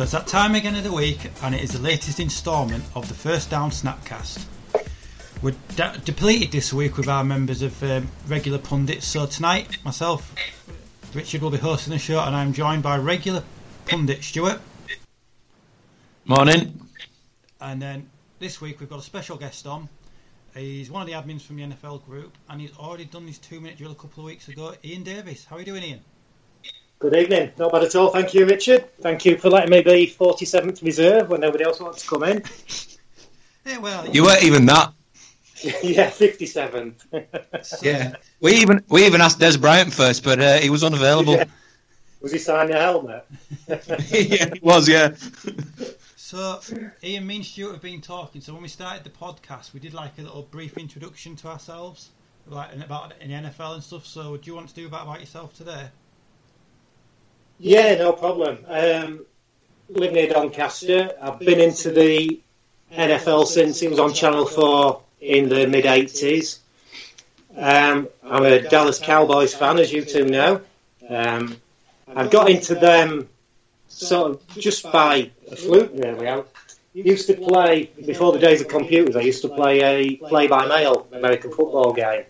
So it's that time again of the week, and it is the latest instalment of the First Down Snapcast. We're de- depleted this week with our members of um, regular pundits. So tonight, myself, Richard, will be hosting the show, and I'm joined by regular pundit Stuart. Morning. And then this week we've got a special guest on. He's one of the admins from the NFL group, and he's already done his two-minute drill a couple of weeks ago. Ian Davis, how are you doing, Ian? Good evening. Not bad at all. Thank you, Richard. Thank you for letting me be 47th reserve when nobody else wants to come in. yeah, well, you weren't even that. yeah, 57th. yeah, we even we even asked Dez Bryant first, but uh, he was unavailable. Yeah. Was he signing a helmet? yeah, he was. Yeah. So, Ian, me and Stuart have been talking. So when we started the podcast, we did like a little brief introduction to ourselves, like about in the NFL and stuff. So, do you want to do that about yourself today? Yeah, no problem. Um, live near Doncaster. I've been into the NFL since it was on Channel 4 in the mid 80s. Um, I'm a Dallas Cowboys fan, as you two know. Um, I've got into them sort of just by a fluke, really. I used to play, before the days of computers, I used to play a play by mail American football game.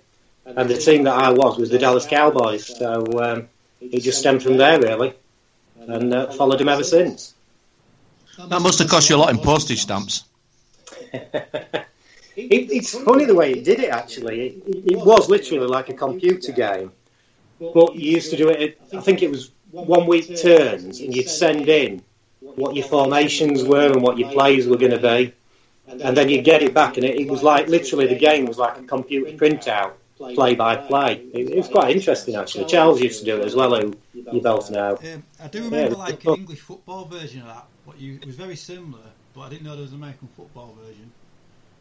And the team that I was was the Dallas Cowboys. So um, it just stemmed from there, really and uh, followed him ever since. That must have cost you a lot in postage stamps. it, it's funny the way he did it. Actually, it, it, was literally like a computer game, but you used to do it. I think it was one week turns, and you'd send in what your formations were and what your plays were going to be, and then you'd get it back, and it, it was like literally the game was like a computer printout play by play. It, was quite interesting actually. Charles used to do it as well, who you both know. Um, I do remember yeah, like an English football version of that. What you it was very similar, but I didn't know there was an American football version.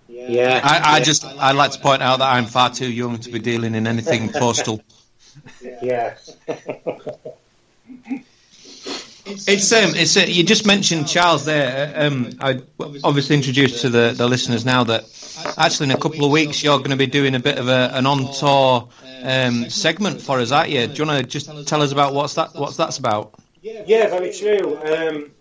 Yeah, I, I just I'd like to point out that I'm far too young to be dealing in anything postal. Yeah. It's um, it's uh, you just mentioned Charles there. Um, I obviously introduced to the, the listeners now that actually in a couple of weeks you're going to be doing a bit of a, an on tour um, segment for us, aren't you? Do you want to just tell us about what's that what's that's about? Yeah, very true. Um,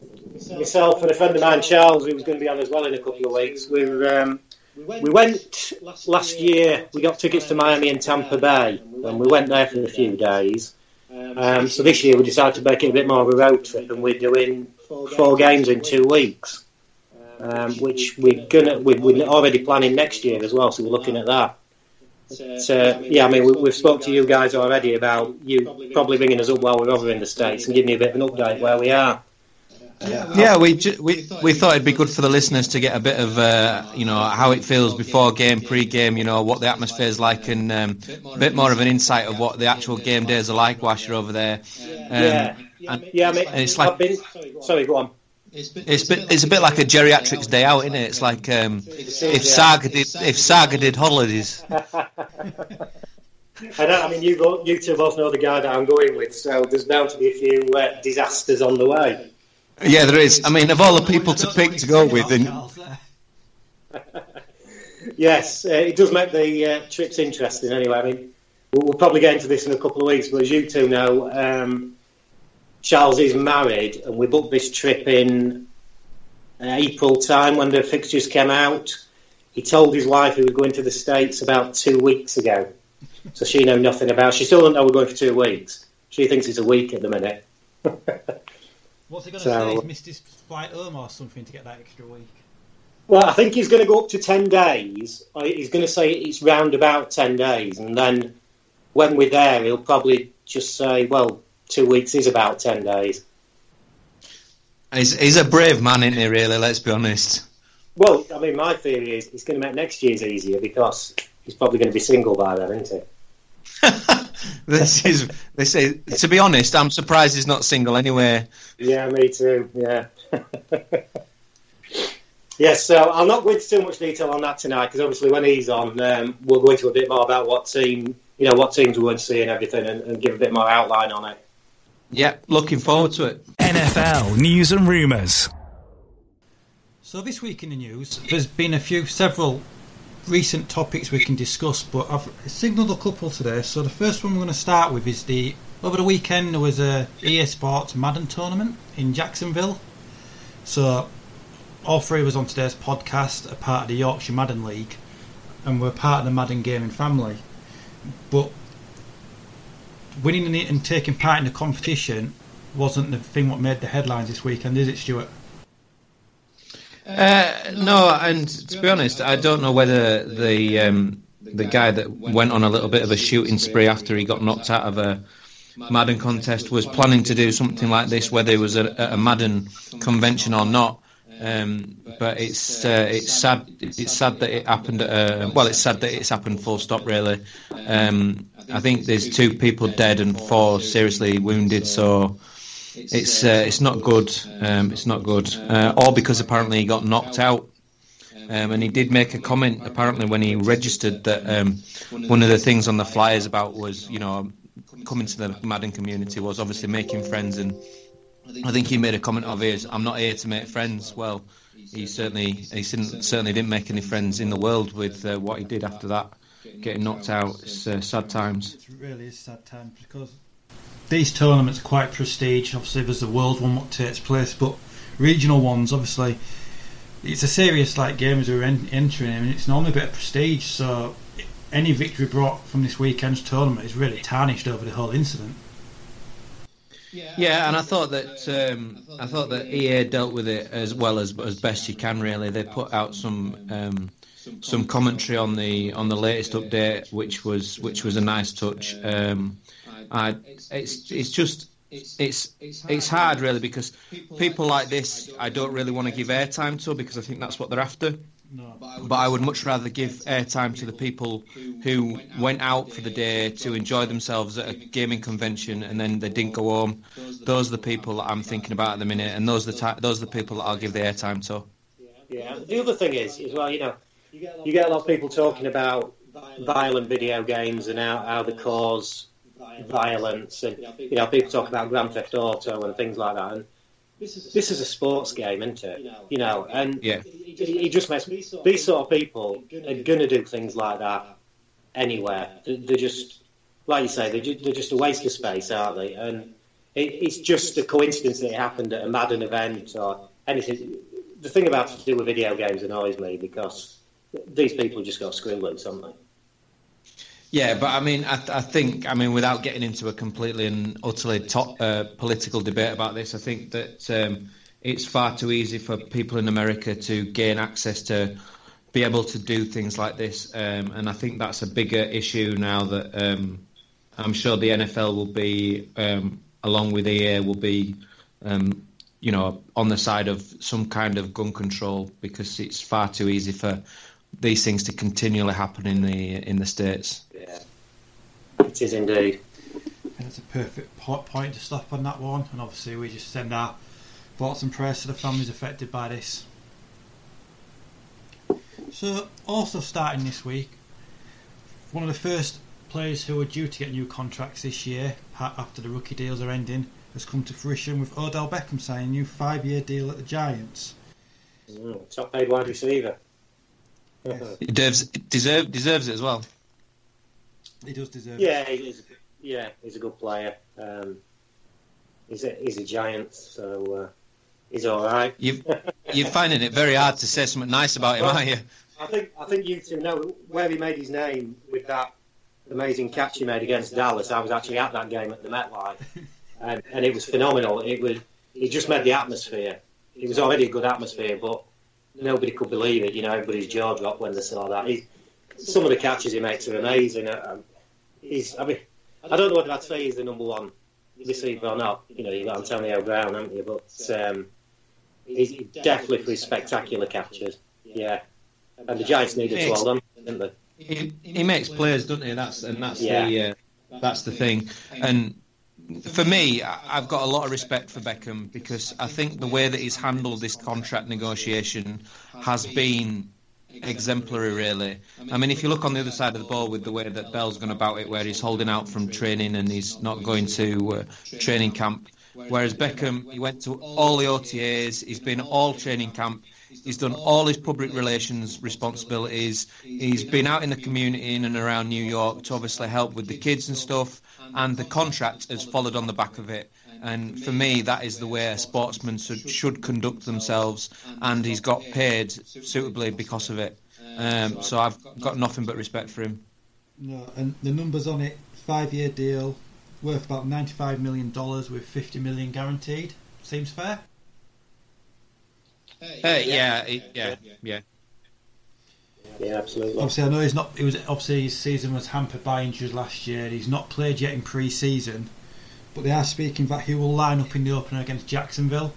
myself and a friend of mine, Charles, who was going to be on as well in a couple of weeks. We um, we went last year. We got tickets to Miami and Tampa Bay, and we went there for a few days. Um, so this year we decided to make it a bit more of a road trip, and we're doing four games in two weeks, um, which we're gonna we, we're already planning next year as well. So we're looking at that. So yeah, I mean we, we've spoke to you guys already about you probably ringing us up while we're over in the states and giving you a bit of an update where we are. Yeah, we, ju- we we thought it'd be good for the listeners to get a bit of uh, you know how it feels before game, pre-game, you know what the atmosphere is like, and um, a bit more of an insight of what the actual game days are like whilst you're over there. Um, yeah, and- yeah. I mean, and it's like been. Sorry, go on. It's bit, it's a bit like a geriatrics day out, isn't it? It's like um, if Saga did if Saga did holidays. I know. I mean, you go, you two both know the guy that I'm going with, so there's bound to be a few uh, disasters on the way. Yeah, there is. I mean, of all the people to pick to go with, and Yes, uh, it does make the uh, trips interesting. Anyway, I mean, we'll, we'll probably get into this in a couple of weeks, but as you two know, um, Charles is married, and we booked this trip in uh, April time when the fixtures came out. He told his wife he was going to the States about two weeks ago, so she know nothing about. She still doesn't know we're going for two weeks. She thinks it's a week at the minute. What's he going to So- say? He's missed his flight home or something to get that extra week. Well, I think he's going to go up to 10 days. Uh, He's going to say it's round about 10 days. And then when we're there, he'll probably just say, well, two weeks is about 10 days. he's, he's a brave man, isn't he? Really, let's be honest. Well, I mean, my theory is it's going to make next year's easier because he's probably going to be single by then, isn't he? This is this is. To be honest, I'm surprised he's not single anyway. Yeah, me too. Yeah. yes, so I'll not go into too much detail on that tonight because obviously when he's on, um, we'll go into a bit more about what team, you know, what teams we're going to see and everything, and, and give a bit more outline on it. Yeah, looking forward to it. NFL news and rumours. So this week in the news, there's been a few, several recent topics we can discuss, but I've signalled a couple today. So the first one we're going to start with is the over the weekend there was a EA Sports Madden tournament in Jacksonville. So all three of us on today's podcast are part of the Yorkshire Madden League, and we're part of the Madden gaming family. But winning it and taking part in the competition wasn't the thing what made the headlines this weekend, is it, Stuart? Uh, no, and to be honest, I don't know whether the um, the guy that went on a little bit of a shooting spree after he got knocked out of a Madden contest was planning to do something like this, whether it was at a Madden convention or not. Um, but it's uh, it's sad. It's sad that it happened. At a, well, it's sad that it's happened. Full stop. Really. Um, I think there's two people dead and four seriously wounded. So it's uh, it's not good. Um, it's not good. Uh, all because apparently he got knocked out. Um, and he did make a comment apparently when he registered that um, one of the things on the flyers about was you know coming to the Madden community was obviously making friends and I think he made a comment of his I'm not here to make friends. Well, he certainly he certainly didn't make any friends in the world with uh, what he did after that, getting knocked out. It's uh, sad times. It really is sad times because these tournaments are quite prestige. Obviously, there's the world one what takes place, but regional ones, obviously, it's a serious like games who are en- entering, and it's normally a bit of prestige. So any victory brought from this weekend's tournament is really tarnished over the whole incident. Yeah, and I thought that um, I thought that EA dealt with it as well as as best you can. Really, they put out some um, some commentary on the on the latest update, which was which was a nice touch. Um, I, it's it's just it's it's hard really because people like this I don't really want to give airtime to because I think that's what they're after. But I would much rather give airtime to the people who went out for the day to enjoy themselves at a gaming convention and then they didn't go home. Those are the people that I'm thinking about at the minute, and those are the ti those are the people that I'll give the airtime to. Yeah. The other thing is, as well, you know, you get a lot of people talking about violent video games and how, how they cause violence, and you know, people talk about Grand Theft Auto and things like that. And this is a sports game, isn't it? You know, and Yeah. it, it just makes these sort of people are going to do things like that anywhere. They're, they're just, like you say, they're just, they're just a waste of space, aren't they? And it, it's just a coincidence that it happened at a Madden event or anything. The thing about to do with video games annoys me because these people just got screw loose, haven't they? Yeah, but I mean, I, th- I think, I mean, without getting into a completely and utterly top, uh, political debate about this, I think that um, it's far too easy for people in America to gain access to be able to do things like this, um, and I think that's a bigger issue now that um, I'm sure the NFL will be, um, along with EA, will be um, you know, on the side of some kind of gun control because it's far too easy for these things to continually happen in the in the states. Yeah, it is indeed. And it's a perfect point to stop on that one. And obviously, we just send our thoughts and prayers to the families affected by this. So, also starting this week, one of the first players who are due to get new contracts this year, after the rookie deals are ending, has come to fruition with Odell Beckham signing a new five-year deal at the Giants. Mm, top paid wide receiver. He deserves deserve, deserves it as well. He does deserve Yeah, it. he's, yeah, he's a good player. Um, he's a he's a giant, so uh, he's all right. You you're finding it very hard to say something nice about him, Well, aren't you? I think I think you two know where he made his name with that amazing catch he made against Dallas. I was actually at that game at the MetLife, and, and it was phenomenal. It was he just made the atmosphere. It was already a good atmosphere, but nobody could believe it. You know, everybody's jaw dropped when they saw that. He, some of the catches he makes are amazing. Uh, um, He's, I mean, I don't know whether I'd say he's the number one receiver or not. You know, you've got Antonio Brown, haven't you? But um, he's definitely for his spectacular catches. Yeah. And the Giants needed to hold on, didn't they? He, he makes players, doesn't he? That's and that's Yeah. the uh, that's the thing. And for me, I've got a lot of respect for Beckham because I think the way that he's handled this contract negotiation has been exemplary, really. I mean, if you look on the other side of the ball with the way that Bell's gone about it, where he's holding out from training and he's not going to uh, training camp, whereas Beckham, he went to all the OTAs, he's been all training camp. He's done all his public relations responsibilities. He's been out in the community in and around New York to obviously help with the kids and stuff. And the contract has followed on the back of it. And for me, that is the way a sportsman should, should conduct themselves. And he's got paid suitably because of it. Um, so I've got nothing but respect for him. No, and the numbers on it: five-year deal, worth about ninety-five million dollars with fifty million guaranteed. Seems fair. Uh, yeah, it- yeah, yeah. Yeah, absolutely. Obviously, I know he's not. It was obviously his season was hampered by injuries last year. He's not played yet in pre-season, but they are speaking that he will line up in the opener against Jacksonville.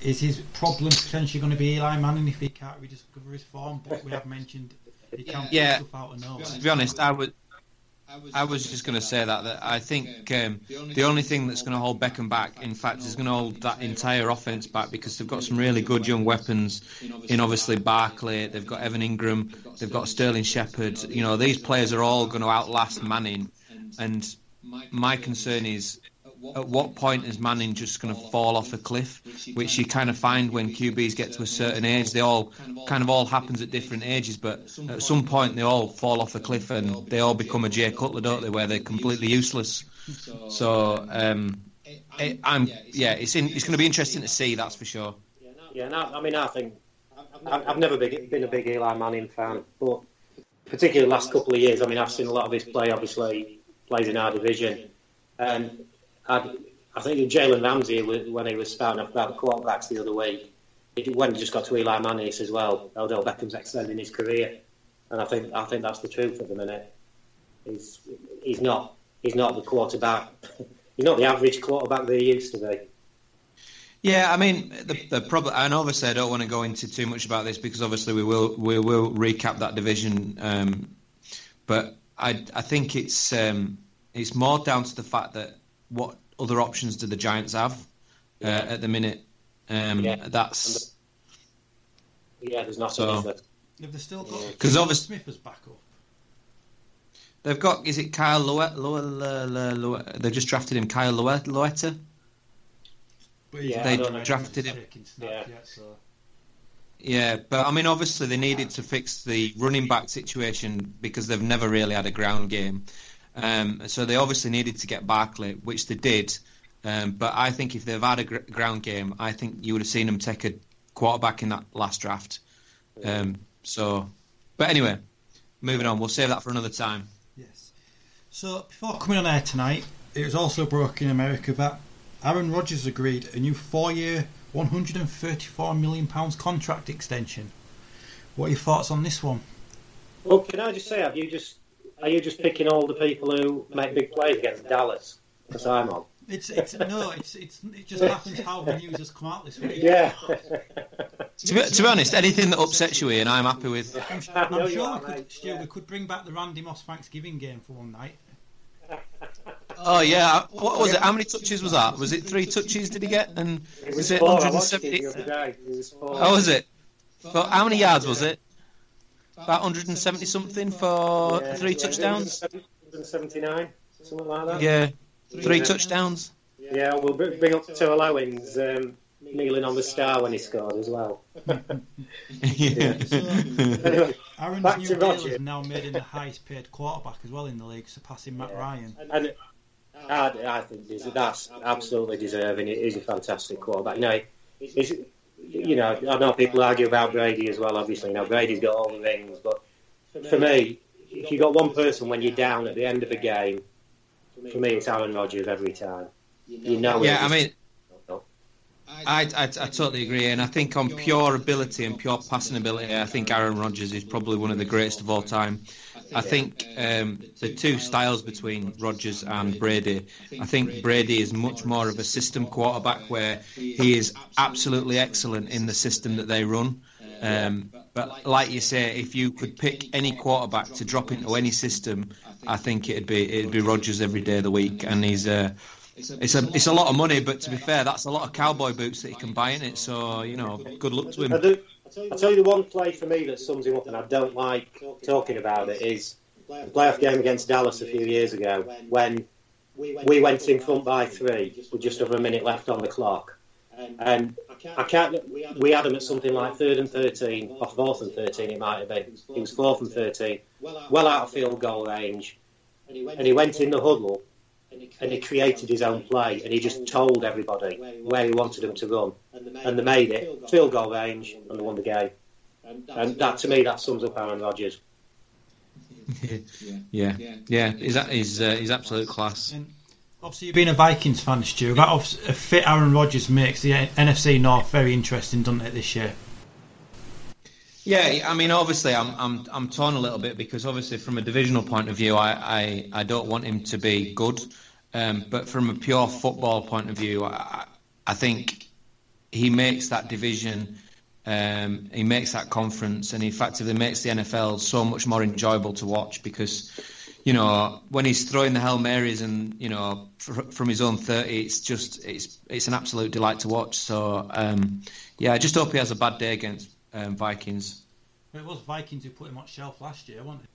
Is his problem potentially going to be Eli Manning if he can't rediscover his form? But we have mentioned he can't Yeah. put stuff out of nowhere. To be honest, I would. I was just going to say that that I think um, the only thing that's going to hold Beckham back, in fact, is going to hold that entire offense back because they've got some really good young weapons. In obviously Barkley, they've got Evan Engram, they've got Sterling Shepard. You know, these players are all going to outlast Manning, and my concern is. At what point is Manning just going to fall off a cliff? Which you kind of find when QBs get to a certain age. They all kind of all happens at different ages, but at some point they all fall off a cliff and they all become a Jay Cutler, don't they? Where they're completely useless. So um, it, I'm yeah, it's in, it's going to be interesting to see. That's for sure. Yeah, no, I mean, I think I've, never been a big Eli Manning fan, but particularly the last couple of years, I mean, I've seen a lot of his play. Obviously, plays in our division, and I, I think Jalen Ramsey, when he was spouting off about the quarterbacks the other week, when he just got to Eli Manning, he says, "Well, Odell Beckham's extending his career," and I think I think that's the truth at the minute. He's he's not he's not the quarterback. he's not the average quarterback that he used to be. Yeah, I mean the the problem, and obviously I don't want to go into too much about this because obviously we will we will recap that division, um, but I I think it's um, it's more down to the fact that what other options do the Giants have uh, at the minute? Um, Yeah. That's Yeah, there's nothing. So- is there? Have they still got 'Cause Will obviously Smith as backup? they've got. Is it Kyle Lauletta? Lauletta? They've just drafted him, Kyle Lauletta. Lauletta? But Yeah, they drafted him. Yeah. yet, so. Yeah, but I mean, obviously they needed to fix the running back situation because they've never really had a ground game. Um, so they obviously needed to get Barkley, which they did. Um, but I think if they've had a gr- ground game, I think you would have seen them take a quarterback in that last draft. Um, so, but anyway, moving on. We'll save that for another time. Yes. So before coming on air tonight, it was also broken in America that Aaron Rodgers agreed a new four-year, 134 million pounds contract extension. What are your thoughts on this one? Well, can I just say, have you just are you just picking all the people who make big plays against Dallas? Because I'm on. It's it's no, it's it's it just happens how the news has come out this week. Yeah. To be, to be honest, anything that upsets you, Ian, I'm happy with. I'm, I I'm sure are, we could, mate. Stu, we could bring back the Randy Moss Thanksgiving game for one night. Oh yeah, what was it? How many touches was that? Was it three touches? Did he get? And It was it four. I watched it 170? the other day. It was. Oh, was it? But how many yards was it? About 170 something for Yeah, three yeah, touchdowns. 179, something like that. Yeah, three touchdowns. Yeah, we'll bring up to Owens um, kneeling on the star when he scored as well. yeah. Anyway, Aaron's Back new to deal Roger. now made him the highest paid quarterback as well in the league, surpassing Matt Ryan. and I, I think that's absolutely deserving. He's a fantastic quarterback. No, he's, you know, I know people argue about Brady as well. Obviously, you know, Brady's got all the rings, but for me, if you got one person when you're down at the end of a game, for me, it's Aaron Rodgers every time. You know, Yeah, I mean, I, I, I totally agree, and I think on pure ability and pure passing ability, I think Aaron Rodgers is probably one of the greatest of all time. I think um, the two styles between Rodgers and Brady, I think Brady is much more of a system quarterback where he is absolutely excellent in the system that they run. Um, but like you say, if you could pick any quarterback to drop into any system, I think it'd be it'd be Rodgers every day of the week, and he's uh, it's a it's a lot of money, but to be fair, that's a lot of cowboy boots that he can buy in it. So you know, good luck to him. I'll tell you the one play for me that sums him up, and I don't like talking about it, is the playoff game against Dallas a few years ago when we went in front by three with just over a minute left on the clock. And I can't. We had him at something like third and thirteen, or fourth and thirteen. It might have been. He was fourth and thirteen, well out of field goal range, and he went in the huddle and he created his own play, and he just told everybody where he wanted them to run, and they made it field goal range, and they won the game. And that, to me, that sums up Aaron Rodgers. Yeah, yeah, he's a- he's uh, he's absolute class. And obviously, you've been a Vikings fan, Stu. That obs- a fit Aaron Rodgers makes the NFC North very interesting, doesn't it, this year? Yeah, I mean, obviously, I'm I'm I'm torn a little bit because obviously, from a divisional point of view, I I, I don't want him to be good, um, but from a pure football point of view, I, I think he makes that division, um, he makes that conference, and he effectively makes the NFL so much more enjoyable to watch because. You know, when he's throwing the hail marys and you know fr- from his own thirty, it's just it's it's an absolute delight to watch. So um, yeah, I just hope he has a bad day against um, Vikings. But it was Vikings who put him on shelf last year, wasn't it?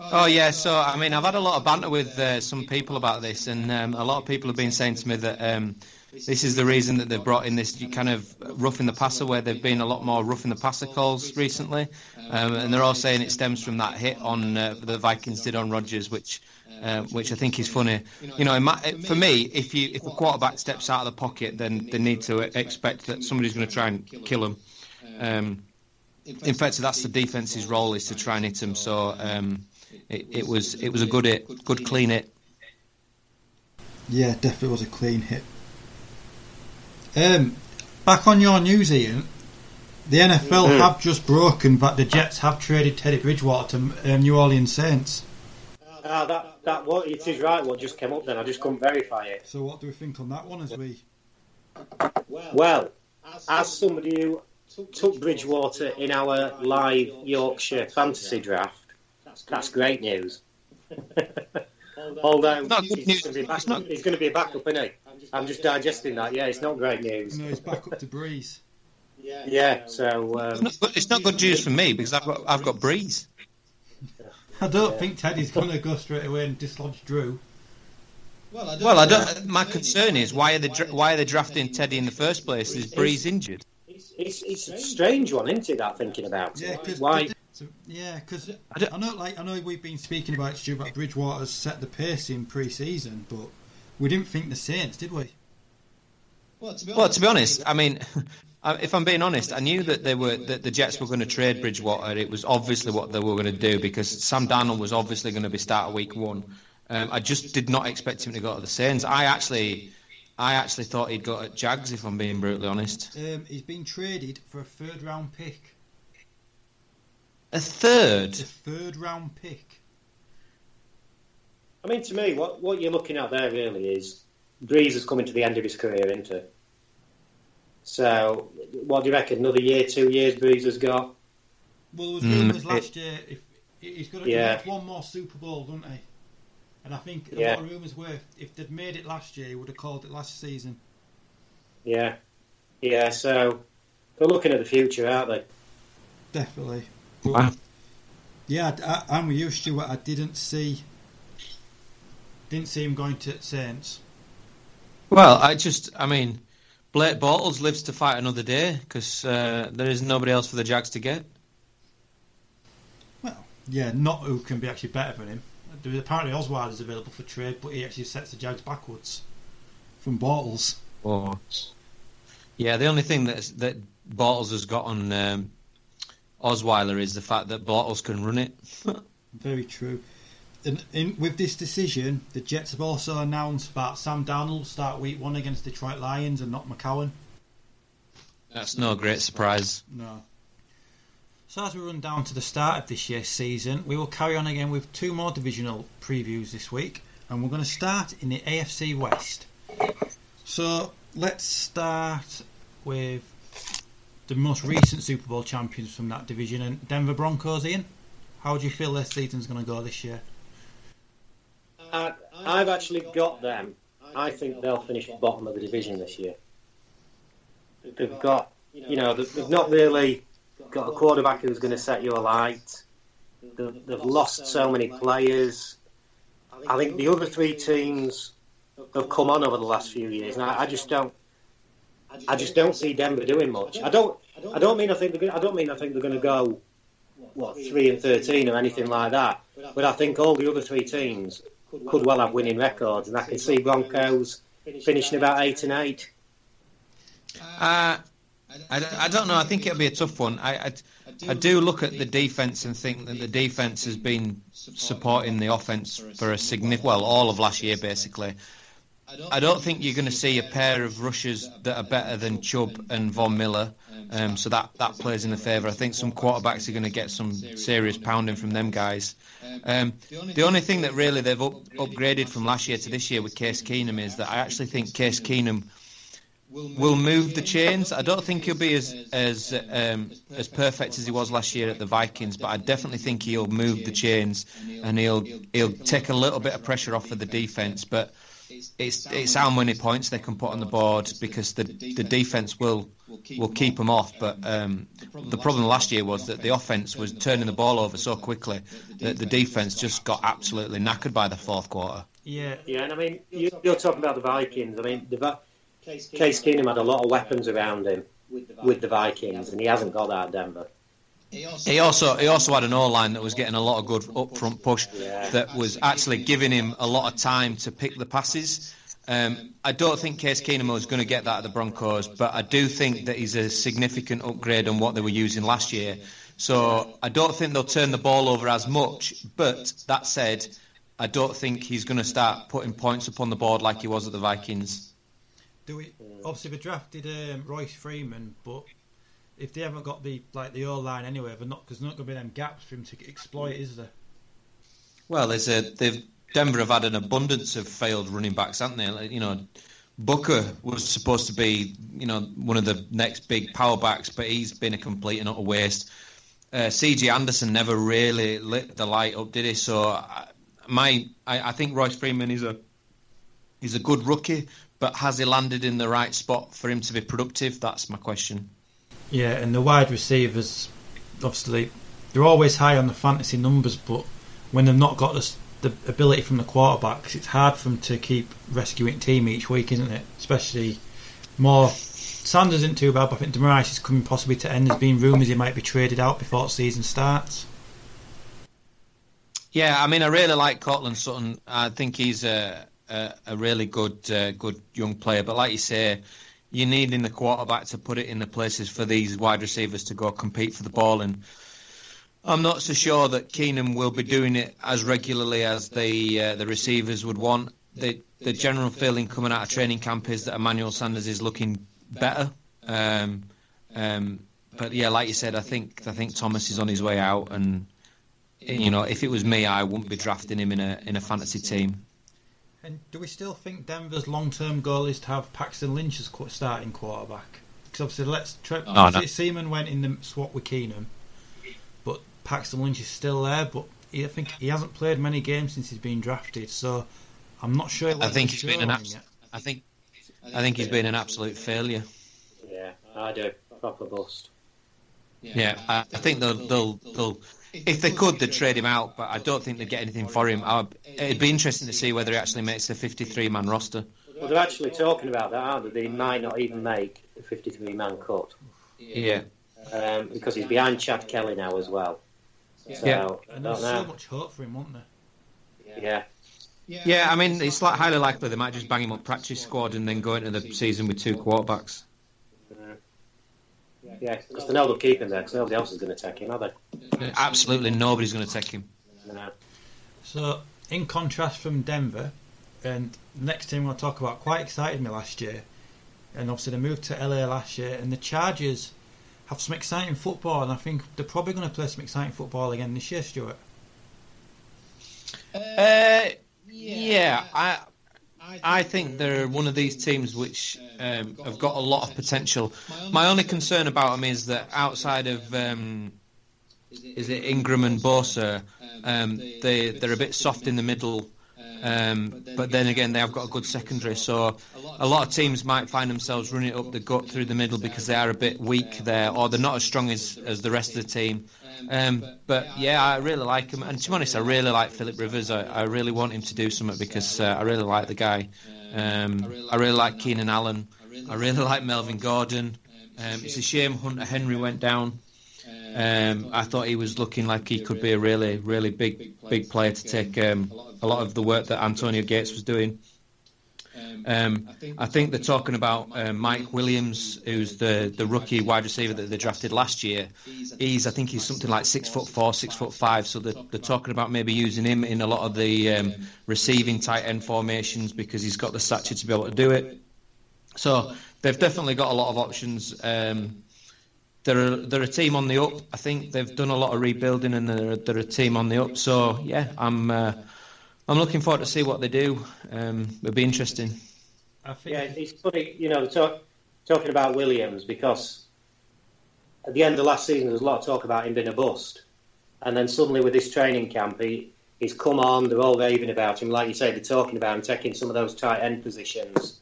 Oh yeah, so I mean, I've had a lot of banter with uh, some people about this, and um, a lot of people have been saying to me that um, this is the reason that they've brought in this kind of rough in the passer, where they've been a lot more rough in the passer calls recently, um, and they're all saying it stems from that hit on uh, the Vikings did on Rodgers, which. Uh, which I think is funny. You know, for me, if you if a quarterback steps out of the pocket, then they need to expect that somebody's going to try and kill him. Um, in fact, that's the defense's role is to try and hit him. So um, it, it was it was a good hit, good clean hit. Yeah, definitely was a clean hit. Um, back on your news, Ian. The NFL Mm. have just broken that the Jets have traded Teddy Bridgewater to um, New Orleans Saints. Ah, that that what it is right. What just came up then? I just couldn't verify it. So, what do we think on that one? As we Well, as somebody who took Bridgewater in our live Yorkshire fantasy draft, that's great news. Although Not good he's news. Going back, It's not- he's going to be a backup, isn't he? I'm just digesting that. Yeah, it's not great news. no, he's back up to Brees. Yeah, so It's um, not, good- it's not good news for me because I've got I've got Brees. I don't think Teddy's going to go straight away and dislodge Drew. Well, I don't. My concern is why are they dra- why are they drafting Teddy in the first place? Is Brees injured? It's it's a strange one, isn't it? That thinking about Yeah, it. because Why? yeah, because I I know, like I know we've been speaking about Stu, but Bridgewater's set the pace in pre-season, but we didn't think the Saints, did we? Well, to be honest, I mean, if I'm being honest, I knew that they were that the Jets were going to trade Bridgewater. It was obviously what they were going to do because Sam Darnold was obviously going to be start week one. Um, I just did not expect him to go to the Saints. I actually, I actually thought he'd go to Jags. If I'm being brutally honest, Um, he's been traded for a third-round pick. a third. A third-round pick. I mean, to me, what what you're looking at there really is Brees is coming to the end of his career, isn't he? So, what do you reckon? Another year, two years, Brees has got. Well, there was Mm, rumours it- last year if he's got to Yeah. one more Super Bowl, don't he? And I think a lot of rumours were if they'd made it last year, he would have called it last season. Yeah, yeah. So they're looking at the future, aren't they? Definitely. Wow. Yeah, I, I'm with you, Stuart. I didn't see, didn't see him going to Saints. Well, I just, I mean, Blake Bortles lives to fight another day because uh, there is nobody else for the Jags to get. Well, yeah, not who can be actually better than him. There was apparently Osweiler is available for trade, but he actually sets the Jags backwards from Bortles. Or, yeah, the only thing that that Bortles has got on um, Osweiler is the fact that Bortles can run it. Very true. And in, with this decision, the Jets have also announced that Sam Darnold will start Week One against Detroit Lions and not McCown. That's no great surprise. No. So as we run down to the start of this year's season, we will carry on again with two more divisional previews this week, and we're going to start in the AFC West. So let's start with the most recent Super Bowl champions from that division, and Denver Broncos. Ian, how do you feel their season's going to go this year? I, I've actually got them. I think they'll finish bottom of the division this year. They've got, you know, they've not really got a quarterback who's going to set you alight. They've, they've lost so many players. I think the other three teams have come on over the last few years, and I, I just don't. I just don't see Denver doing much. I don't. I don't mean I think they're. Gonna, I don't mean I think they're going to go what three and thirteen or anything like that. But I think all the other three teams could well have winning records, and I can see Broncos finishing about eight and eight. Uh, I, I don't know. I think it'll be a tough one. I, I, I do look at the defense and think that the defense has been supporting the offense for a significant, well, all of last year basically. I don't think you're going to see a pair of rushers that are better than Chubb and Von Miller, um, so that, that plays in the favour. I think some quarterbacks are going to get some serious pounding from them guys. Um, the only thing that really they've up, upgraded from last year to this year with Case Keenum is that I actually think Case Keenum will move the chains. I don't think he'll be as as um, as perfect as he was last year at the Vikings, but I definitely think he'll move the chains and he'll he'll take a little bit of pressure off of the defense. But it's it's how many points they can put on the board because the the defense will will keep them off. But um, the problem last year was that the offense was turning the ball over so quickly that the defense just got absolutely knackered by the fourth quarter. Yeah, Yeah, and I mean, you, you're talking about the Vikings. I mean, the Vi- Case Keenum had a lot of weapons around him with the Vikings, and he hasn't got that at Denver. He also he also had an O line that was getting a lot of good upfront push Yeah. that was actually giving him a lot of time to pick the passes. Um, I don't think Case Keenum is going to get that at the Broncos, but I do think that he's a significant upgrade on what they were using last year. So I don't think they'll turn the ball over as much. But that said, I don't think he's going to start putting points upon the board like he was at the Vikings. Do we? Obviously, they drafted um, Royce Freeman, but if they haven't got the like the O line anyway, they're not because there's not going to be them gaps for him to exploit, is there? Well, there's a they've Denver have had an abundance of failed running backs, haven't they? Like, you know, Booker was supposed to be, you know, one of the next big power backs, but he's been a complete and utter waste. Uh, C.J. Anderson never really lit the light up, did he? So, I, my, I, I think Royce Freeman is a he's a good rookie, but has he landed in the right spot for him to be productive? That's my question. Yeah, and the wide receivers, obviously, they're always high on the fantasy numbers, but when they've not got the, the ability from the quarterbacks, it's hard for them to keep rescuing team each week, isn't it? Especially more. Sanders isn't too bad, but I think Demaryius is coming possibly to end. There's been rumours he might be traded out before the season starts. Yeah, I mean, I really like Courtland Sutton. I think he's a a, really good uh, good young player. But like you say, you need in the quarterback to put it in the places for these wide receivers to go compete for the ball. And I'm not so sure that Keenum will be doing it as regularly as the uh, the receivers would want. The the general feeling coming out of training camp is that Emmanuel Sanders is looking better. Um, um, but yeah, like you said, I think I think Thomas is on his way out and you know, if it was me, I wouldn't be drafting him in a in a fantasy team. And do we still think Denver's long-term goal is to have Paxton Lynch as starting quarterback? Because obviously, let's. Tre- Oh, no. Siemian went in the swap with Keenum, but Paxton Lynch is still there. But he, I think he hasn't played many games since he's been drafted, so I'm not sure. I think he's been an abs- abs- I think I think he's been an absolute failure. Yeah, I do. Proper bust. Yeah, I, I think they'll, they'll they'll if they could they'd trade him out, but I don't think they'd get anything for him. I, it'd be interesting to see whether he actually makes the 53 man roster. Well, they're actually talking about that, aren't they? They might not even make the 53 man cut Yeah, um, because he's behind Chad Kelly now as well. So, Yeah. And don't there's so much hope for him, wasn't there? Yeah. yeah. I mean, it's like highly likely they might just bang him up practice squad and then go into the season with two quarterbacks. Yeah, because they know they'll keep him there because nobody else is going to take him, are they? Absolutely nobody's going to take him. No. So, in contrast from Denver, and next team we'll talk about quite excited me last year, and obviously they moved to LA last year, and the Chargers have some exciting football, and I think they're probably going to play some exciting football again this year, Stuart. Uh, yeah, I I think they're one of these teams which um, have got a lot of potential. My only concern about them is that outside of um, is it Ingram and Bosa, um, they they're a bit soft in the middle. Um, but then again, they have got a good secondary, so a lot of teams might find themselves running up the gut through the middle because they are a bit weak there, or they're not as strong as, as the rest of the team. Um, but yeah, I really like him, and to be honest, I really like Philip Rivers. I, I really want him to do something because uh, I really like the guy. Um, I really like Keenan Allen. I really like Melvin Gordon. Um, it's a shame Hunter Henry went down. Um, I thought he was looking like he could be a really, really big, big player to take um, a lot of the work that Antonio Gates was doing. Um, I think they're talking about uh, Mike Williams, who's the, the rookie wide receiver that they drafted last year. He's, I think, he's something like six foot four, six foot five. So they're, they're talking about maybe using him in a lot of the um, receiving tight end formations because he's got the stature to be able to do it. So they've definitely got a lot of options. Um, they're a, they're a team on the up. I think they've done a lot of rebuilding and they're they're a team on the up. So yeah, I'm uh, I'm looking forward to see what they do. Um, it'll be interesting. I think Yeah, it's funny, you know, talk, talking about Williams because at the end of last season there was a lot of talk about him being a bust, and then suddenly with this training camp, he, he's come on. They're all raving about him, like you say, they're talking about him taking some of those tight end positions.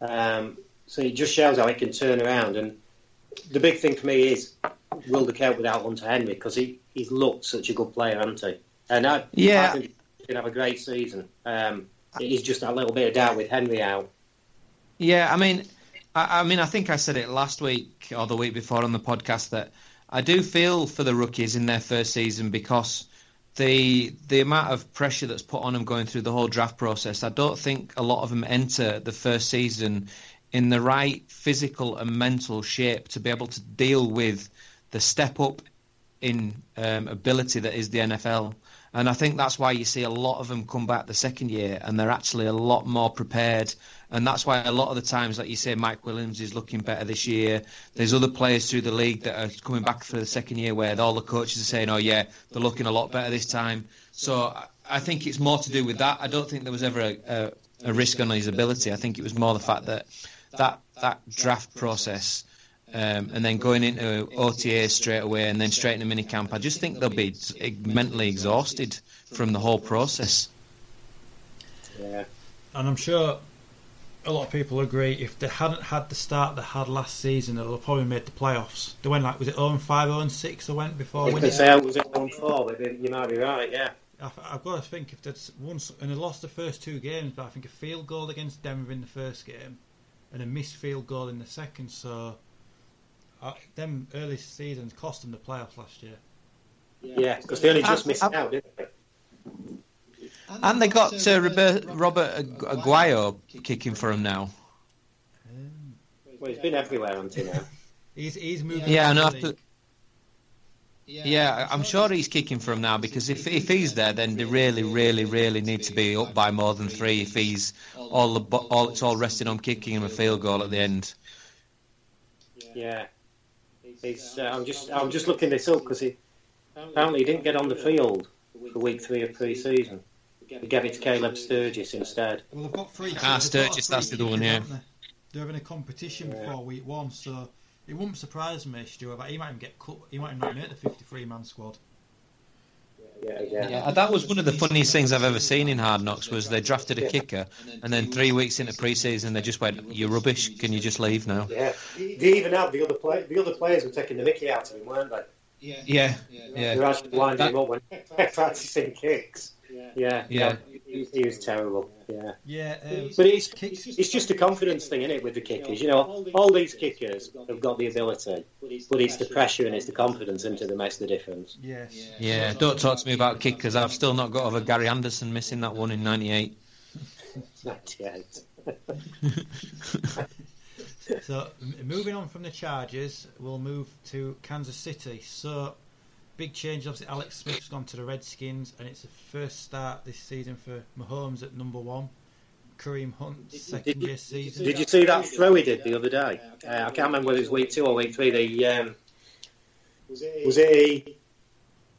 Um, so it just shows how he can turn around. And the big thing for me is will they count without Hunter Henry because he, he's looked such a good player, hasn't he? And I, Yeah. I think he's going to have a great season. Um, it is just that little bit of doubt with Henry out. Yeah, I mean, I, I mean, I think I said it last week or the week before on the podcast that I do feel for the rookies in their first season because the the amount of pressure that's put on them going through the whole draft process. I don't think a lot of them enter the first season in the right physical and mental shape to be able to deal with the step up in um, ability that is the NFL. And I think that's why you see a lot of them come back the second year and they're actually a lot more prepared. And that's why a lot of the times, like you say, Mike Williams is looking better this year. There's other players through the league that are coming back for the second year where all the coaches are saying, oh, yeah, they're looking a lot better this time. So I- think it's more to do with that. I don't think there was ever a, a, a risk on his ability. I think it was more the fact that that, that draft process um, and then going into OTA straight away and then straight into minicamp, I just think they'll be mentally exhausted from the whole process. Yeah. and I'm sure a lot of people agree. If they hadn't had the start they had last season, they'll have probably made the playoffs. They went like was it 0 5, 0 6 they went before If winning. they say I was at one four, you might be right. Yeah. I've, I've got to think if that's once and they lost the first two games, but I think a field goal against Denver in the first game and a missed field goal in the second. So uh, them early seasons cost them the playoffs last year. Yeah, because they only just I- missed I- out, didn't they? And they got uh, Robert, Robert Agu- Aguayo kicking for him now. Well, he's been everywhere until now. He's he's moving. Yeah, I up know. the after- league. Yeah, I'm sure he's kicking for him now because if if he's there, then they really, really, really need to be up by more than three. If he's all the all it's all resting on kicking him a field goal at the end. Yeah. He's, uh, I'm just I'm just looking this up because he apparently he didn't get on the field for week three of pre-season. They gave it to Caleb Sturgis instead. Well, they've got three. Ah, they've got Sturgis, three that's the one, kickers, yeah. they? They're having a competition before week one, so it wouldn't surprise me, Stuart. But he might even get cut. He might not make the 53-man squad. Yeah, yeah. Yeah, that was one of the funniest things I've ever seen in Hard Knocks. Was they drafted a kicker, and then three weeks into pre-season, they just went, "You're rubbish. Can you just leave now?" Yeah, they even had the other play. The other players were taking the Mickey out of him, weren't they? Yeah, yeah, They were actually winding him up when practicing kicks. Yeah, Yeah. He, he was terrible. Yeah, Yeah, um, but it's it's just a confidence thing, isn't it, with the kickers? You know, all these kickers have got the ability, but it's the pressure and it's the confidence into that makes the difference. yes. yeah. Don't talk to me about kickers. I've still not got over Gary Anderson missing that one in '98. 98. So moving on from the Chargers, we'll move to Kansas City. So big change. Obviously, Alex Smith's gone to the Redskins, and it's the first start this season for Mahomes at number one. Kareem Hunt second year season. Did you see that throw he did the other day? Uh, I can't remember whether it was week two or week three. The um, was it he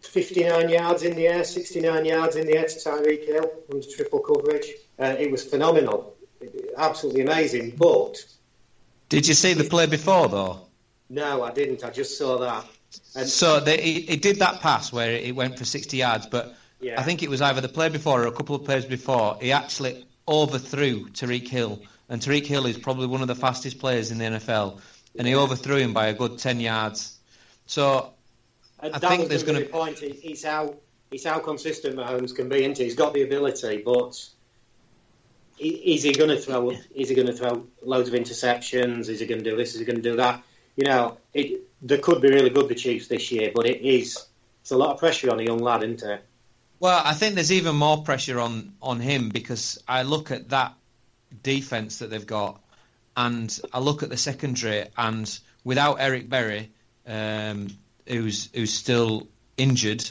59 yards in the air, 69 yards in the air to Tyreek Hill under triple coverage. Uh, it was phenomenal, absolutely amazing. But Did you see the play before though? no, I didn't. I just saw that. And So they, he, he did that pass where it went for 60 yards, but Yeah. I think it was either the play before or a couple of plays before. He actually overthrew Tyreek Hill, and Tyreek Hill is probably one of the fastest players in the NFL, and he overthrew him by a good 10 yards. So And I think there's gonna gonna- be point. He- He's how he's how consistent Mahomes can be. Into he's got the ability, but is he going to throw? Is he going to throw loads of interceptions? Is he going to do this? Is he going to do that? You know, it, they could be really good the Chiefs this year, but it is it's a lot of pressure on a young lad, isn't it? Well, I think there's even more pressure on, on him because I look at that defense that they've got, and I look at the secondary, and without Eric Berry, um, who's who's still injured,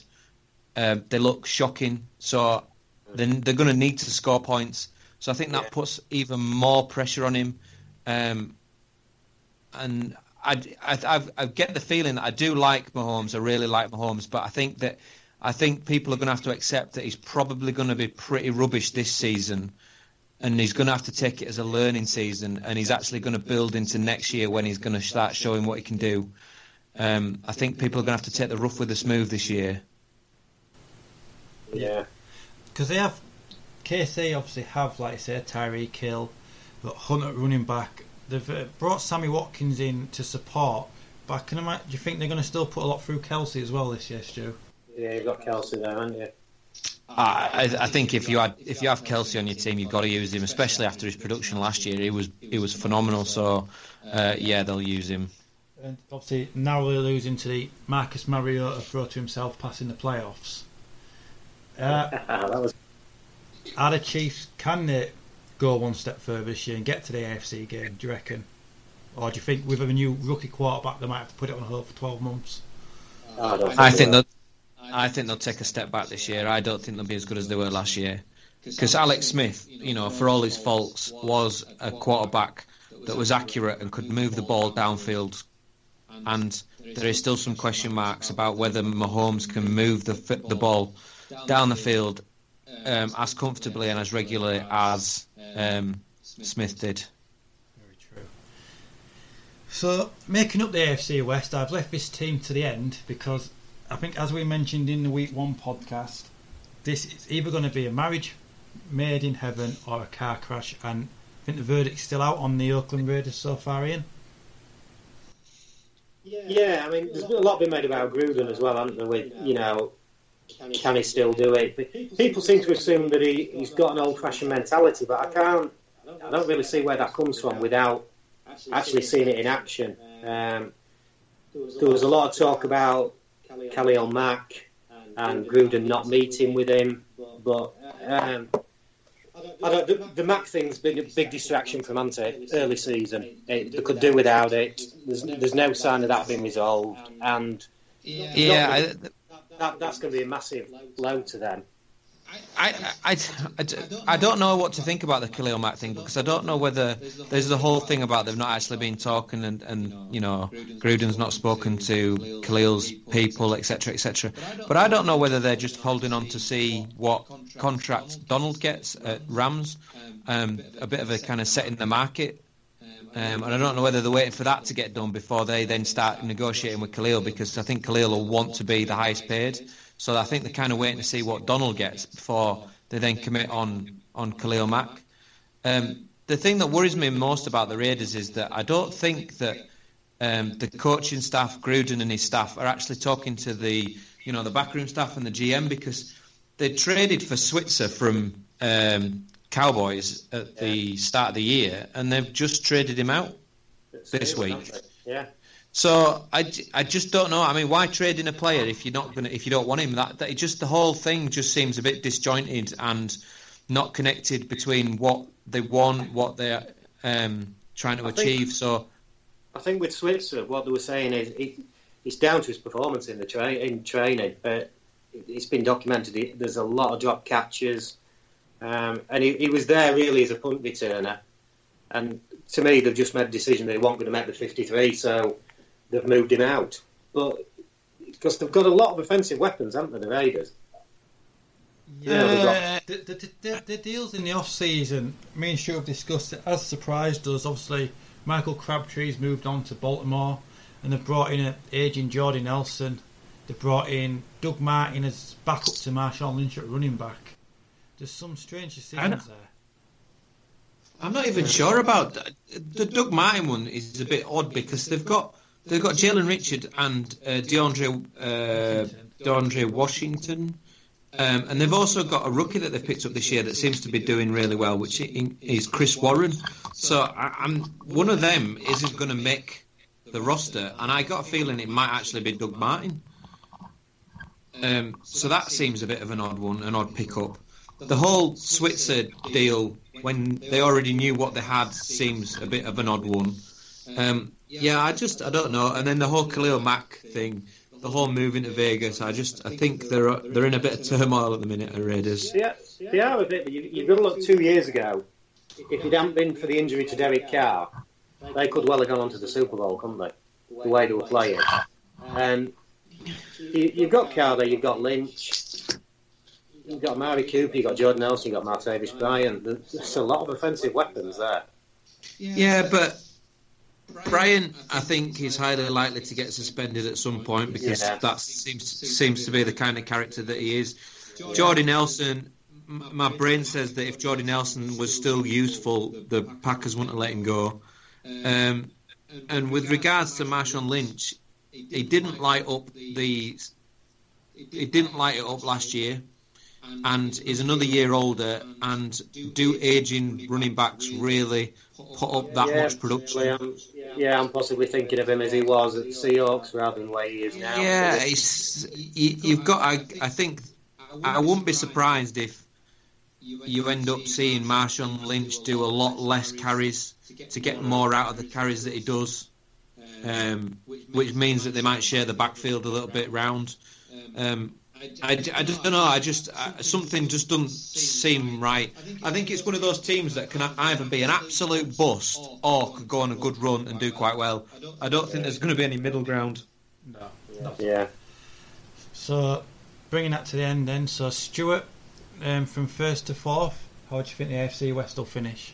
uh, they look shocking. So then they're going to need to score points. So I think that Yeah. puts even more pressure on him. Um, and I, I, I've- I get the feeling that I do like Mahomes. I really like Mahomes, but I think that I think people are going to have to accept that he's probably going to be pretty rubbish this season, and he's going to have to take it as a learning season, and he's actually going to build into next year when he's going to start showing what he can do. Um, I think people are going to have to take the rough with the smooth this year. Yeah. because they have KC obviously have like I said Tyreek Hill, got Hunt at running back. They've uh, brought Sammy Watkins in to support. But I can imagine, do you think they're going to still put a lot through Kelce as well this year, Stu? Yeah, you've got Kelce there, haven't you? I, I I think if you had if you have Kelce on your team, you've got to use him, especially after his production last year. He was he was phenomenal. So uh, yeah, they'll use him. And obviously now they're losing to the Marcus Mariota throw to himself passing the playoffs. Uh, that was are the Chiefs can they go one step further this year and get to the AFC game? Do you reckon? Or do you think with a new rookie quarterback they might have to put it on hold for twelve months? I, don't I think will. they'll I think they'll take a step back this year. I don't think they'll be as good as they were last year. Because Alex Smith, you know, for all his faults, was a quarterback that was accurate and could move the ball downfield. And there is still some question marks about whether Mahomes can move the the ball down the field um, as comfortably and as regularly as um, Smith did. Very true. So, making up the AFC West, I've left this team to the end because I think, as we mentioned in the Week One podcast, this is either going to be a marriage made in heaven or a car crash, and I think the verdict's still out on the Oakland Raiders so far, Ian. Yeah, I mean, there's been a lot been made about Gruden as well, hasn't there? With you know, can he still do it? But people seem to assume that he, he's got an old-fashioned mentality, but I can't. I don't really see where that comes from without actually seeing it in action. Um, there was a lot of talk about Kelly Khalil Mack and Gruden not meeting with him, but um, the, the Mack thing's been a big distraction from Ante early season. It, they could do without it. There's, there's no sign of that being resolved, and Yeah, that, that's going to be a massive blow to them. I, I, I, I don't know what to think about the Khalil Mack thing because I don't know whether there's the whole thing about they've not actually been talking and, and you know Gruden's not spoken to Khalil's people etc etc. But I don't know whether they're just holding on to see what contract Donald gets at Rams, um, a bit of a kind of setting the market. Um, and I don't know whether they're waiting for that to get done before they then start negotiating with Khalil because I think Khalil will want to be the highest paid. So I think they're kind of waiting to see what Donald gets before they then commit on on Khalil Mack. Um, the thing that worries me most about the Raiders is that I don't think that um, the coaching staff, Gruden and his staff, are actually talking to the you know the backroom staff and the GM because they traded for Switzer from um, Cowboys at the start of the year, and they've just traded him out this week. Yeah. So I, I just don't know. I mean, why trade in a player if you're not gonna if you don't want him? That, that just the whole thing just seems a bit disjointed and not connected between what they want, what they're um, trying to I think- achieve. so I think with Switzer, what they were saying is it, it's down to his performance in the tra- in training, but it, it's been documented. There's a lot of drop catches, um, and he, he was there really as a punt returner. And to me, they've just made a decision they weren't going to make the 53, so they've moved him out. But because they've got a lot of offensive weapons, haven't they, the Raiders? Yeah, the, the, the, the, the deals in the off season, me and Stu have discussed it, has surprised us. Obviously, Michael Crabtree's moved on to Baltimore, and they've brought in an aging Jordy Nelson. They've brought in Doug Martin as backup to Marshawn Lynch at running back. There's some strange I know. decisions there. I'm not even sure about that. the Doug Martin one. Is a bit odd because they've got they've got Jalen Richard and uh, DeAndre uh, DeAndre Washington. Um, and they've also got a rookie that they've picked up this year that seems to be doing really well, which is Chris Warren. So I, I'm one of them isn't going to make the roster, and I got a feeling it might actually be Doug Martin. Um, so that seems a bit of an odd one, an odd pickup. The whole Switzer deal, when they already knew what they had, seems a bit of an odd one. Um, yeah, I just I don't know. And then the whole Khalil Mack thing, the whole moving to Vegas, I just I think they're they're in a bit of turmoil at the minute, the Raiders. Yeah, they are a bit. You, you've got to look two years ago. If it hadn't been for the injury to Derek Carr, they could well have gone on to the Super Bowl, couldn't they? The way they were playing. And you, you've got Carr there, you've got Lynch, you've got Mari Cooper, you've got Jordan Nelson, you've got Martavis Bryant. There's a lot of offensive weapons there. Yeah, but Bryant, I think, is highly likely to get suspended at some point because Yeah. that seems seems to be the kind of character that he is. Jordy Nelson, my brain says that if Jordy Nelson was still useful, the Packers wouldn't have let him go. Um, and with regards to Marshawn Lynch, he didn't light up the. He didn't light it up last year, and is another year older. And do aging running backs really put up that yeah, much production? I'm, yeah, I'm possibly thinking of him as he was at Seahawks rather than where he is now. Yeah, it's, you, you've got. I, I think I wouldn't be surprised if you end up seeing Marshawn Lynch do a lot less carries to get more out of the carries that he does, um, which means that they might share the backfield a little bit round. Um, I, I just don't know. I just I, something just doesn't seem right. I think it's one of those teams that can either be an absolute bust or could go on a good run and do quite well. I don't think there's going to be any middle ground. No. Yeah. So, bringing that to the end then. So, Stuart, um, from first to fourth, how do you think the AFC West will finish?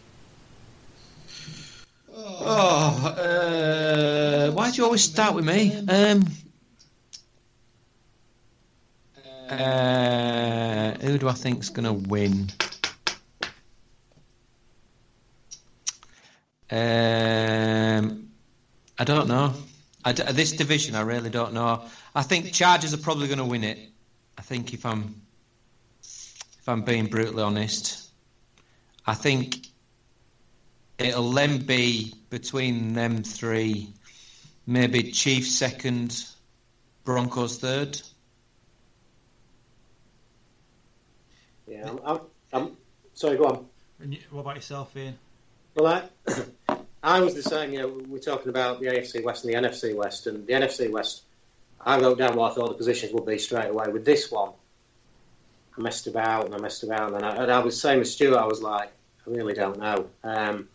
Oh, uh, why do you always start with me? Um, uh, who do I think's going to win? Um, I don't know. I d- this division, I really don't know. I think Chargers are probably going to win it. I think if I'm if I'm being brutally honest, I think it'll then be between them three, maybe Chiefs second, Broncos third. Yeah, I'm, I'm, I'm sorry, go on. And you, what about yourself, Ian? Well, I, I was the same. You know, we're talking about the AFC West and the NFC West, and the NFC West. I wrote down what I thought the positions would be straight away. With this one, I messed about and I messed about, and I, and I was same as Stuart. I was like, I really don't know. Um,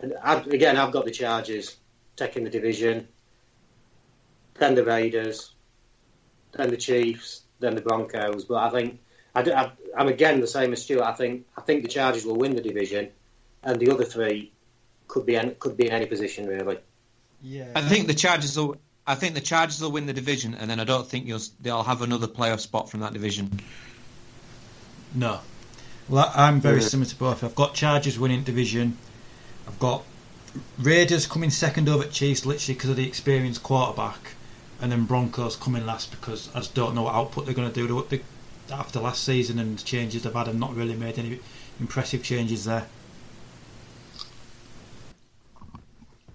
and I, again, I've got the Chargers taking the division, then the Raiders, then the Chiefs, then the Broncos. But I think I, am again the same as Stuart. I think I think the Chargers will win the division, and the other three could be in, could be in any position really. Yeah, I think the Chargers will. I think the Chargers will win the division, and then I don't think you'll, they'll have another playoff spot from that division. No. Well, I'm very similar to both. I've got Chargers winning division. I've got Raiders coming second over Chiefs, literally because of the experienced quarterback, and then Broncos coming last because I just don't know what output they're going to do after last season and the changes they've had and not really made any impressive changes there.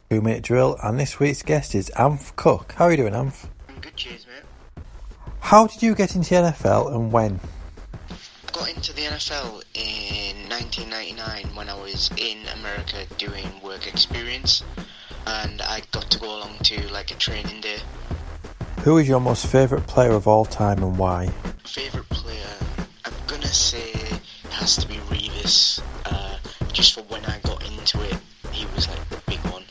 Two minute drill, and this week's guest is Amph Cook. How are you doing, Amph? I'm good, cheers, mate. How did you get into the NFL and when? got into the NFL in 1999 when I was in America doing work experience, and I got to go along to like a training day. Who is your most favourite player of all time and why? Favourite player, I'm gonna say it has to be Revis. Uh, just for when I got into it, he was like the big one.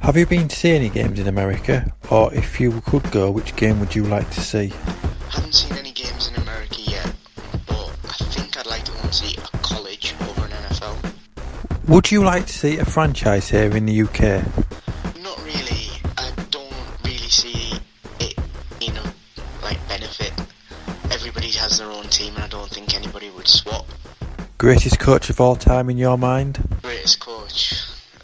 Have you been to see any games in America? Or if you could go, which game would you like to see? haven't seen any games in America yet, but I think I'd like to go and see a college over an NFL. Would you like to see a franchise here in the UK? Would swap. Greatest coach of all time in your mind? Greatest coach.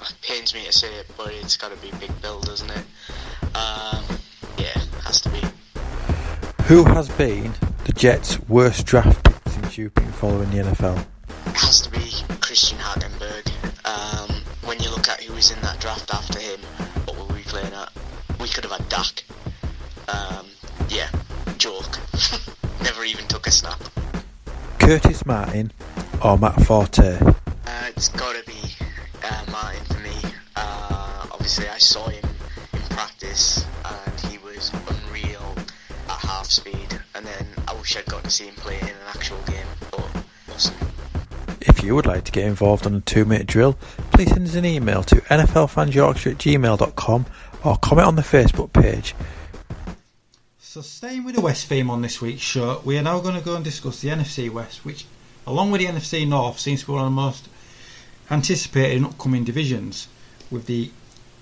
It pains me to say it, but it's got to be Big Bill, doesn't it? Um, yeah, has to be. Who has been the Jets' worst draft pick since you've been following the NFL? It has to be Christian Hackenberg. Um, when you look at who was in that draft after him, what were we playing at? We could have had Dak. Um, yeah, joke. Never even took a snap. Curtis Martin or Matt Forte? Uh, it's got to be uh, Martin for me. Uh, obviously, I saw him in practice and he was unreal at half speed. And then I wish I'd got to see him play in an actual game, but wasn't. If you would like to get involved on a two minute drill, please send us an email to nflfansyorkshire at gmail.com or comment on the Facebook page. So, staying with the West theme on this week's show, we are now going to go and discuss the NFC West, which, along with the NFC North, seems to be one of the most anticipated in upcoming divisions, with the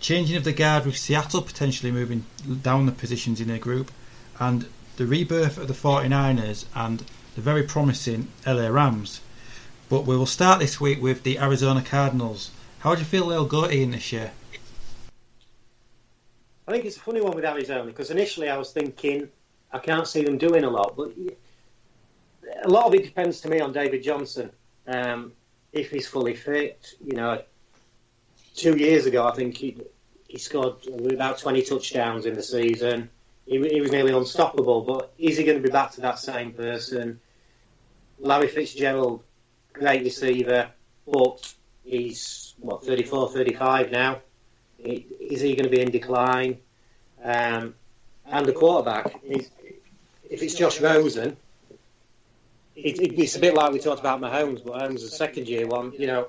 changing of the guard with Seattle potentially moving down the positions in their group, and the rebirth of the 49ers and the very promising LA Rams. But we will start this week with the Arizona Cardinals. How do you feel they'll go in this year? I think it's a funny one with Arizona because initially I was thinking I can't see them doing a lot, but a lot of it depends to me on David Johnson. Um, if he's fully fit, you know, two years ago I think he he scored about 20 touchdowns in the season. He, he was nearly unstoppable, but is he going to be back to that same person? Larry Fitzgerald, great receiver, but he's what 34, 35 now. Is he going to be in decline? Um, and the quarterback, if it's Josh Rosen, it, it's a bit like we talked about Mahomes, but Mahomes is a second year one. You know,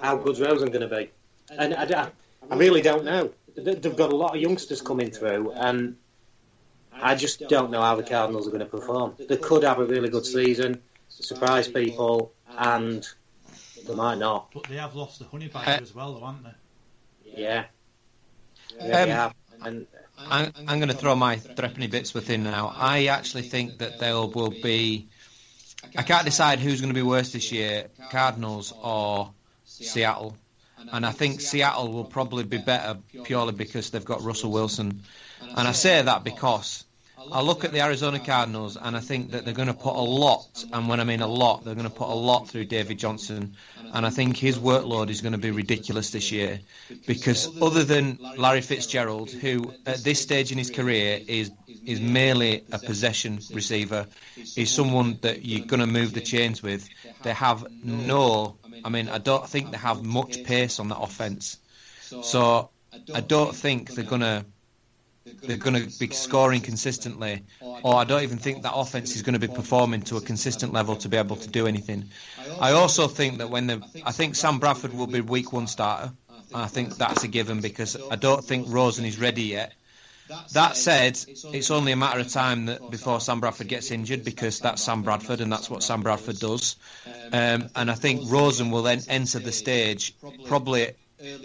how good's Rosen going to be? And I, I really don't know. They've got a lot of youngsters coming through, and I just don't know how the Cardinals are going to perform. They could have a really good season, surprise people, and they might not. But they have lost the honey badger as well, though, haven't they? Yeah. Um, yeah. And I'm, I'm going to throw my threepenny bits within now. I actually think that there will be. I can't decide who's going to be worse this year, Cardinals or Seattle. And I think Seattle will probably be better purely because they've got Russell Wilson. And I say that because I look at the Arizona Cardinals and I think that they're going to put a lot, and when I mean a lot, they're going to put a lot through David Johnson. And I think his workload is going to be ridiculous this year because other than Larry Fitzgerald, who at this stage in his career is is merely a possession receiver, is someone that you're going to move the chains with. They have no, I mean, I don't think they have much pace on that offense. So I don't think they're going to they're going to be scoring consistently, or I don't even think that offense is going to be performing to a consistent level to be able to do anything. I also think that when the, I think Sam Bradford will be week one starter. I think that's a given because I don't think Rosen is ready yet. That said, it's only a matter of time that before Sam Bradford gets injured because that's Sam Bradford and that's what Sam Bradford does. Um, and I think Rosen will then enter the stage probably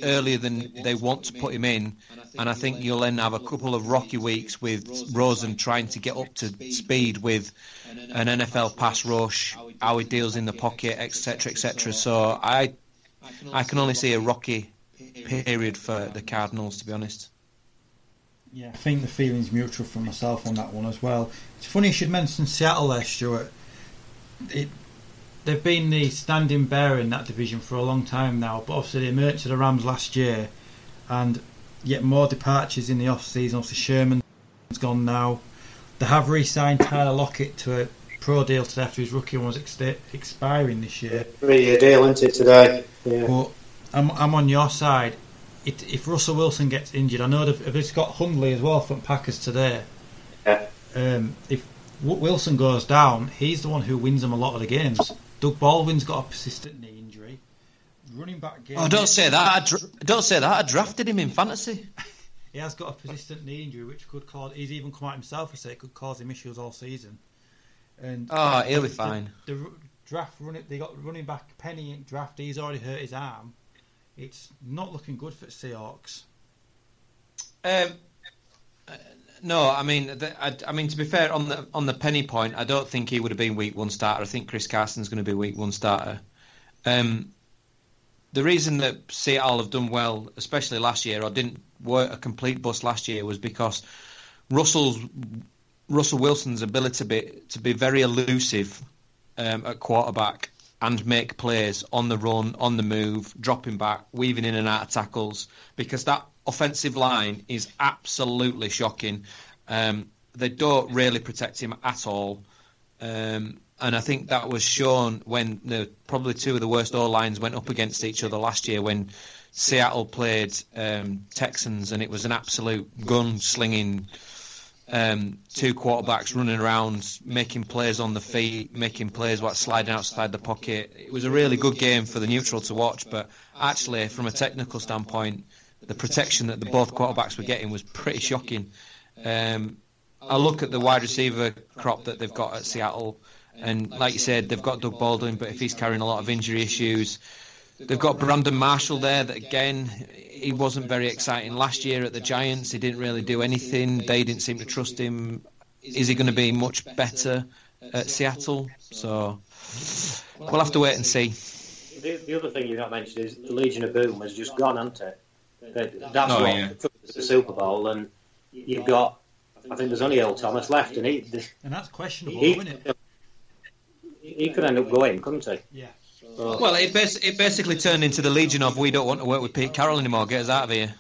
earlier than they want to put him in. And I think you'll then have a couple of rocky weeks with Rosen trying to get up to speed with an NFL pass rush, how he deals in the pocket, etc., etc. So I, I can only see a rocky period for the Cardinals, to be honest. Yeah, I think the feeling's mutual for myself on that one as well. It's funny you should mention Seattle there, Stuart. It, they've been the standing bearer in that division for a long time now, but obviously they emerged to the Rams last year, and yet more departures in the off season. Obviously Sherman's gone now. They have re-signed Tyler Lockett to a pro deal today after his rookie one was ex- expiring this year. Three-year deal, isn't it today? Yeah. But I'm, I'm on your side. It, if Russell Wilson gets injured, I know they've, they've got Hundley as well from Packers today. Yeah. Um, if Wilson goes down, he's the one who wins them a lot of the games. Doug Baldwin's got a persistent knee injury. Running back game. Oh, don't say that. I don't say that. I drafted him in fantasy. He has got a persistent knee injury, which could cause. He's even come out himself and said it could cause him issues all season. And Oh, he'll be the- fine. The, the draft running, they got running back Penny in draft. He's already hurt his arm. It's not looking good for the Seahawks. Um, no, I mean, the, I, I mean to be fair on the on the penny point, I don't think he would have been week one starter. I think Chris Carson's going to be week one starter. Um, the reason that Seattle have done well, especially last year, or didn't work a complete bust last year, was because Russell's Russell Wilson's ability to be to be very elusive um, at quarterback and make plays on the run, on the move, dropping back, weaving in and out of tackles, because that offensive line is absolutely shocking. Um, they don't really protect him at all. Um, and I think that was shown when the probably two of the worst O lines went up against each other last year when Seattle played um, Texans, and it was an absolute gun slinging um, two quarterbacks running around, making plays on the feet, making plays while sliding outside the pocket. It was a really good game for the neutral to watch, but actually, from a technical standpoint, the protection that the both quarterbacks were getting was pretty shocking. Um, I look at the wide receiver crop that they've got at Seattle, and like you said, they've got Doug Baldwin, but if he's carrying a lot of injury issues, they've got Brandon Marshall there. That again, he wasn't very exciting last year at the Giants. He didn't really do anything. They didn't seem to trust him. Is he going to be much better at Seattle? So we'll have to wait and see. The, the other thing you've not mentioned is the Legion of Boom has just gone, hasn't it? That's Oh, what yeah. took us to the Super Bowl, and you've got. I think there's only Earl Thomas left, and he And that's questionable, he, isn't it? he could end up going, couldn't he? Yeah. So, Well, it, bas- it basically turned into the Legion of we don't want to work with Pete Carroll anymore. Get us out of here.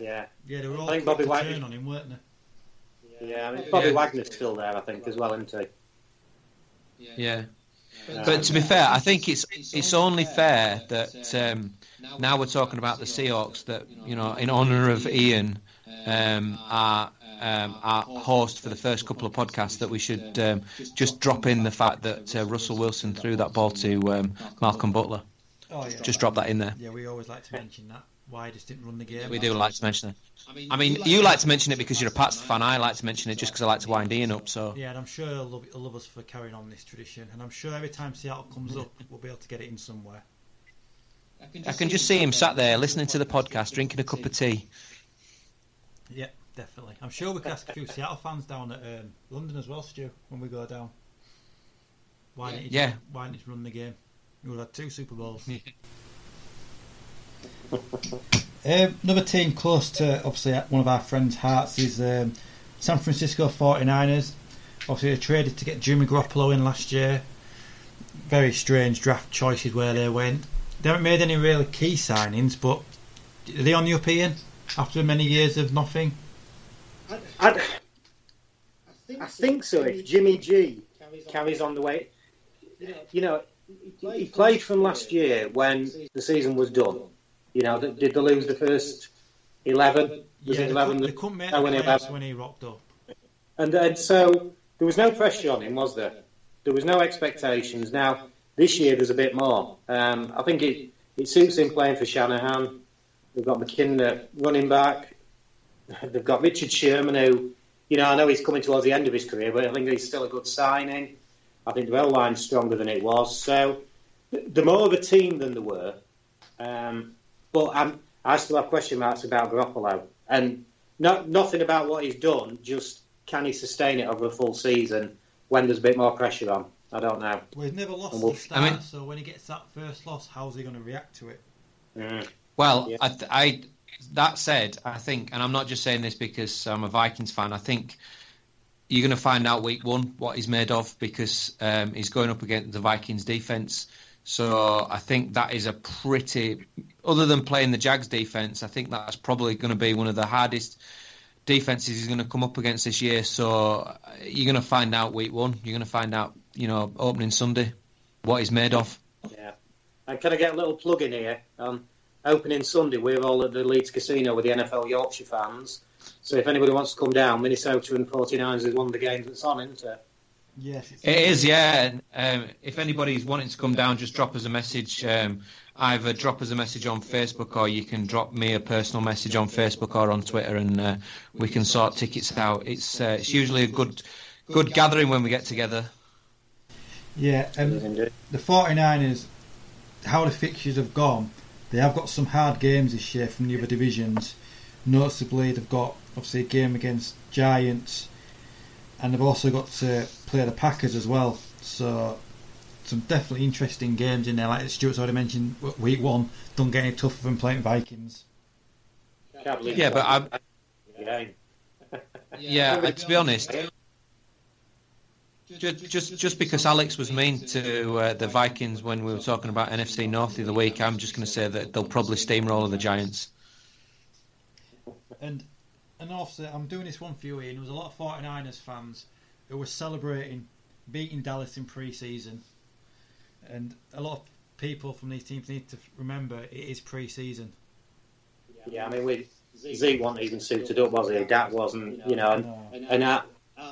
yeah, Yeah, they were all I think Bobby Wagner- turn on him, weren't they? yeah. I mean, Bobby Wagner's still there, I think, as well, isn't he? Yeah. But to be fair, I think it's it's only fair that um, now we're talking about the Seahawks that you know in honour of Ian, um, our um, our host for the first couple of podcasts, that we should um, just drop in the fact that uh, Russell Wilson threw that ball to um, Malcolm Butler. Oh yeah. Just drop that in there. Yeah, we always like to mention that. Why he just didn't run the game. We do like to mention it. I mean, you like to mention it because you're a Pats fan. I like to mention it just because I like to wind Ian up. So Yeah, and I'm sure he'll love, he'll love us for carrying on this tradition. And I'm sure every time Seattle comes up, we'll be able to get it in somewhere. I can just see him sat there listening to the podcast, drinking a cup of tea. Yeah, definitely. I'm sure we can ask a few Seattle fans down at um, London as well, Stu, when we go down. Why didn't you, Yeah. Why didn't you run the game? You would have had two Super Bowls. um, another team close to, obviously, one of our friends' hearts is um, San Francisco 49ers. Obviously, they traded to get Jimmy Garoppolo in last year. Very strange draft choices where they went. They haven't made any really key signings, but are they on the up Ian after many years of nothing? I'd, I think so. If Jimmy G carries on the way, you know, he played from last year when the season was done. You know, did they lose the first eleven. Was yeah, it eleven? They, couldn't make the when he playoffs when he rocked up. And, and so there was no pressure on him, was there? There was no expectations. Now this year there's a bit more. Um, I think it it suits him playing for Shanahan. We've got McKinnon running back. They've got Richard Sherman, who you know I know he's coming towards the end of his career, but I think he's still a good signing. I think the L line's stronger than it was. So they're more of a team than they were. Um, but I'm, I still have question marks about Garoppolo, and not nothing about what he's done. Just can he sustain it over a full season when there's a bit more pressure on? I don't know. Well, he's never lost And we'll- the start, I mean- so when he gets that first loss, how's he going to react to it? Mm. Well, Yeah. I, th- I that said, I think, and I'm not just saying this because I'm a Vikings fan. I think you're going to find out week one what he's made of because um, he's going up against the Vikings defense. So I think that is a pretty, other than playing the Jags defense, I think that's probably going to be one of the hardest defenses he's going to come up against this year. So uh, you're going to find out week one. You're going to find out, you know, opening Sunday what he's made of. Yeah. And can I get a little plug in here? Um, opening Sunday, we're all at the Leeds Casino with the NFL Yorkshire fans. So if anybody wants to come down, Minnesota and 49ers is one of the games that's on, isn't it? Yes, it's It is, yeah. Um, if anybody's wanting to come down, just drop us a message. Um, either drop us a message on Facebook, or you can drop me a personal message on Facebook or on Twitter, and uh, we can sort tickets out. It's uh, it's usually a good good gathering when we get together. Yeah, and the 49ers, how the fixtures have gone, they have got some hard games this year from the other divisions. Noticeably, they've got obviously a game against Giants, and they've also got to play the Packers as well. So, some definitely interesting games in there. Like Stuart's already mentioned, week one don't get any tougher than playing Vikings. Can't believe Yeah, but I, Yeah. yeah, to be honest, just just just because Alex was mean to uh, the Vikings when we were talking about NFC North the other week, I'm just going to say that they'll probably steamroller the Giants. And and also, I'm doing this one for you, Ian. There was a lot of 49ers fans who were celebrating beating Dallas in pre-season, and a lot of people from these teams need to remember it is pre-season. Yeah, I mean, we, Zeke wasn't even suited up, was he? Dak wasn't, you know. And, and our,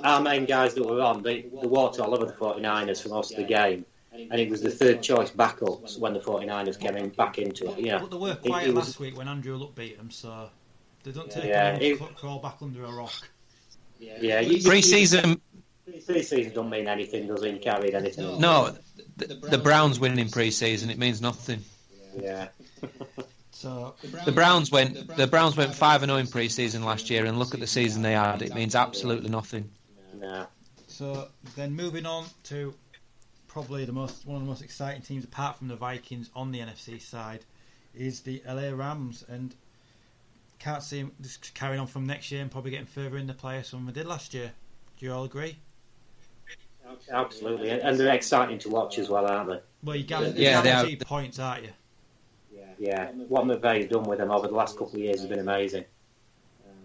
our main guys that were on, they, they walked all over the 49ers for most of the game. And it was the third choice backups when the 49ers came in back into it. You know, But they were quiet it was- last week when Andrew Luck beat them, so they don't take Yeah, yeah, it- to crawl back under a rock. Yeah, you, Pre-season, Pre-season don't mean anything, does it? You can't read anything. no, the, the Browns winning pre-season it means nothing. Yeah. So The Browns went the Browns went five and zero in pre-season last year, and look at the season they had. It means absolutely nothing. No. So then moving on to probably the most one of the most exciting teams apart from the Vikings on the NFC side is the LA Rams and can't see them just carrying on from next year and probably getting further in the playoffs than we did last year. Do you all agree? Absolutely, and they're exciting to watch as well, aren't they? Well, you guarantee, Yeah, they are. points, aren't you? Yeah, yeah. what McVay's done with them over the last couple of years has been amazing.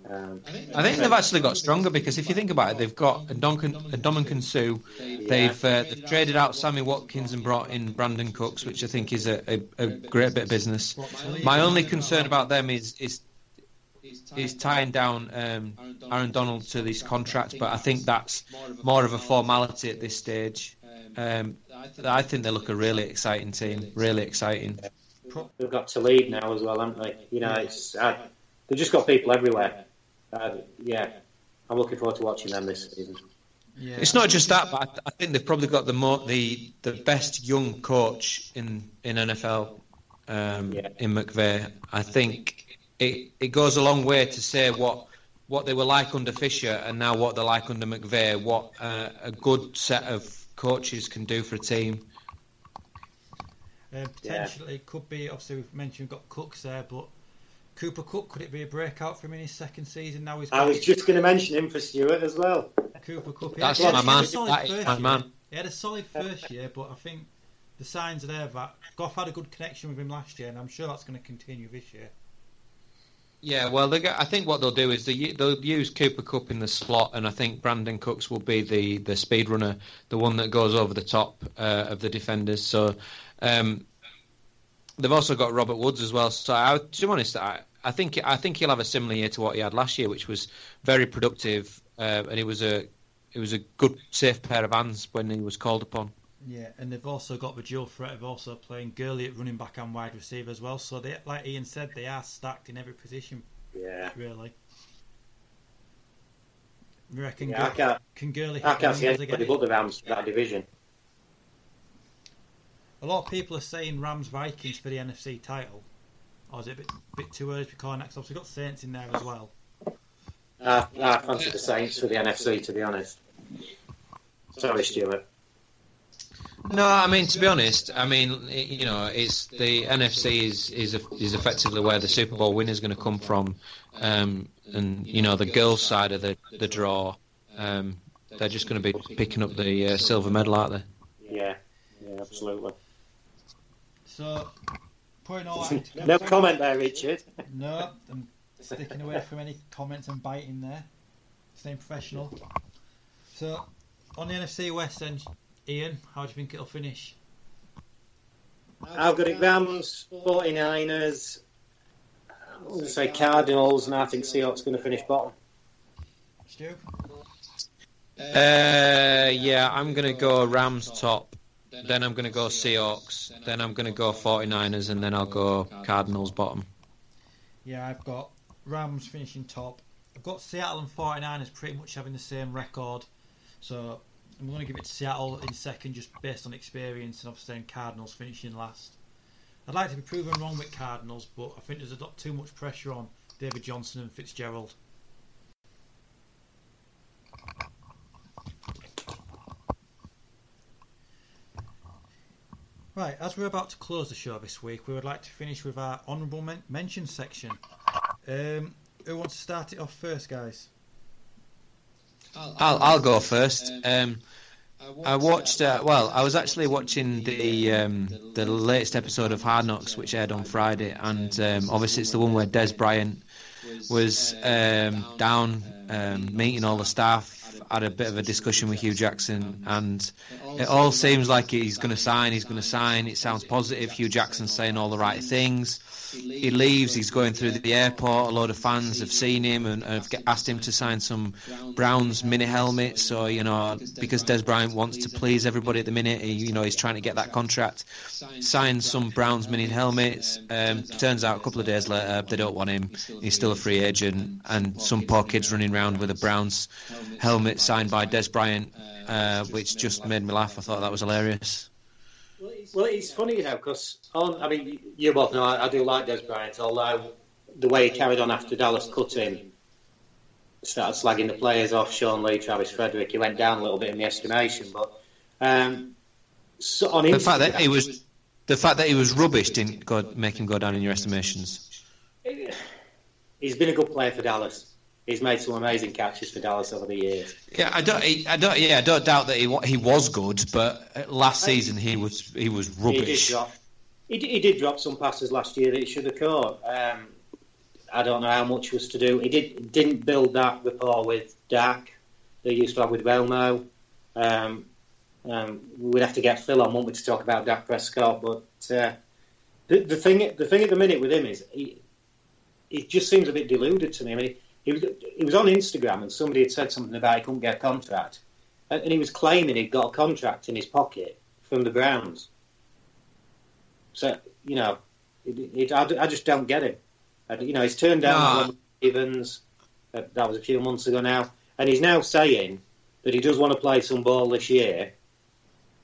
Um, I think they've actually got stronger because if you think about it, they've got a Sue. They've uh, they've traded out Sammy Watkins and brought in Brandin Cooks, which I think is a, a, a great bit of business. My only concern about them is is is tying down um, Aaron Donald to this contract, but I think that's more of a formality at this stage. Um, I think they look a really exciting team, really exciting. They've got to lead now as well, haven't they? You know, it's uh, they've just got people everywhere. Uh, yeah, I'm looking forward to watching them this season. Yeah. It's not just that, but I, think they've probably got the more, the the best young coach in in NFL um, in McVay. I think it it goes a long way to say what what they were like under Fisher and now what they're like under McVay. What uh, a good set of coaches can do for a team. Uh, potentially, it could be. Obviously, we've mentioned we've got Cooks there, but Cooper Cook could it be a breakout for him in his second season? Now he's. I was just going to mention him for Stuart as well. Cooper Kupp. That's he had, my he had man. That is first my year. man. He had a solid first year, but I think the signs are there that Goff had a good connection with him last year, and I'm sure that's going to continue this year. Yeah, well, I think what they'll do is they, they'll use Cooper Kupp in the slot, and I think Brandin Cooks will be the, the speed runner, the one that goes over the top uh, of the defenders. So um, they've also got Robert Woods as well. So I, to be honest, I, I think I think he'll have a similar year to what he had last year, which was very productive, uh, and it was a it was a good, safe pair of hands when he was called upon. Yeah, and they've also got the dual threat of also playing Gurley at running back and wide receiver as well. So they, like Ian said, they are stacked in every position. Yeah. Really. You reckon? Yeah, I can't- can Gurley? I hit can't see anybody but the Rams for that division. A lot of people are saying Rams Vikings for the NFC title. Or is it a bit, bit too early to be calling that? 'Cause obviously we've got Saints in there as well. I, I fancy the Saints for the NFC, to be honest. Sorry, Stuart. No, I mean to be honest, I mean you know it's the NFC is is is effectively where the Super Bowl winner is going to come from, um, and you know the girls' side of the the draw, um, they're just going to be picking up the uh, silver medal, aren't they? Yeah, yeah, absolutely. So, putting all that into No comment there, Richard. No, I'm sticking away from any comments and biting there. Staying professional. So, on the NFC West, end, Ian, how do you think it'll finish? I've got it Rams, 49ers, I'm going to say Cardinals, and I think Seahawks going to finish bottom. Stu? Uh, yeah, I'm going to go Rams top, then I'm going to go Seahawks, then I'm going to go 49ers, and then I'll go Cardinals bottom. Yeah, I've got Rams finishing top. I've got Seattle and 49ers pretty much having the same record. So, I'm going to give it to Seattle in second just based on experience, and obviously Cardinals finishing last. I'd like to be proven wrong with Cardinals, but I think there's a lot too much pressure on David Johnson and Fitzgerald. Right, as we're about to close the show this week, we would like to finish with our honourable men- mention section. Um, who wants to start it off first, guys? I'll I'll go first. Um, I watched. Uh, well, I was actually watching the um, the latest episode of Hard Knocks, which aired on Friday, and um, obviously it's the one where Dez Bryant was um, down um, meeting all the staff, had a bit of a discussion with Hue Jackson, and it all seems like he's going to sign. He's going to sign. It sounds positive. Hue Jackson's saying all the right things. He leaves. He's going through the airport. A lot of fans have seen him and have asked him to sign some Browns mini helmets. So you know, because Dez Bryant wants to please everybody at the minute, he, you know, he's trying to get that contract. Signed some Browns mini helmets. Um, turns out a couple of days later they don't want him. He's still a free agent, and some poor kids running around with a Browns helmet signed by Dez Bryant, uh, which just made me laugh. I thought that was hilarious. Well, it's funny, you know, because on. I mean, you both know I, I do like Dez Bryant, although the way he carried on after Dallas cut him, started slagging the players off, Sean Lee, Travis Frederick, he went down a little bit in the estimation. But um, so on The fact that he was, the fact that he was rubbish didn't go, make him go down in your estimations. he's been a good player for Dallas. He's made some amazing catches for Dallas over the years. Yeah, I don't, I don't, yeah, I don't doubt that he he was good, but last season he was he was He did rubbish. drop. He did, he did drop some passes last year that he should have caught. Um, I don't know how much was to do. He did didn't build that rapport with Dak. They used to have with Belmo. Um, um, we'd have to get Phil on, won't we, to talk about Dak Prescott? But uh, the, the thing the thing at the minute with him is he he just seems a bit deluded to me. I mean, he was he was on Instagram and somebody had said something about he couldn't get a contract, and, and he was claiming he'd got a contract in his pocket from the Browns. So you know, it, it, I, I just don't get him. I, you know, he's turned down. Ron Stevens. Uh, that was a few months ago now, and he's now saying that he does want to play some ball this year,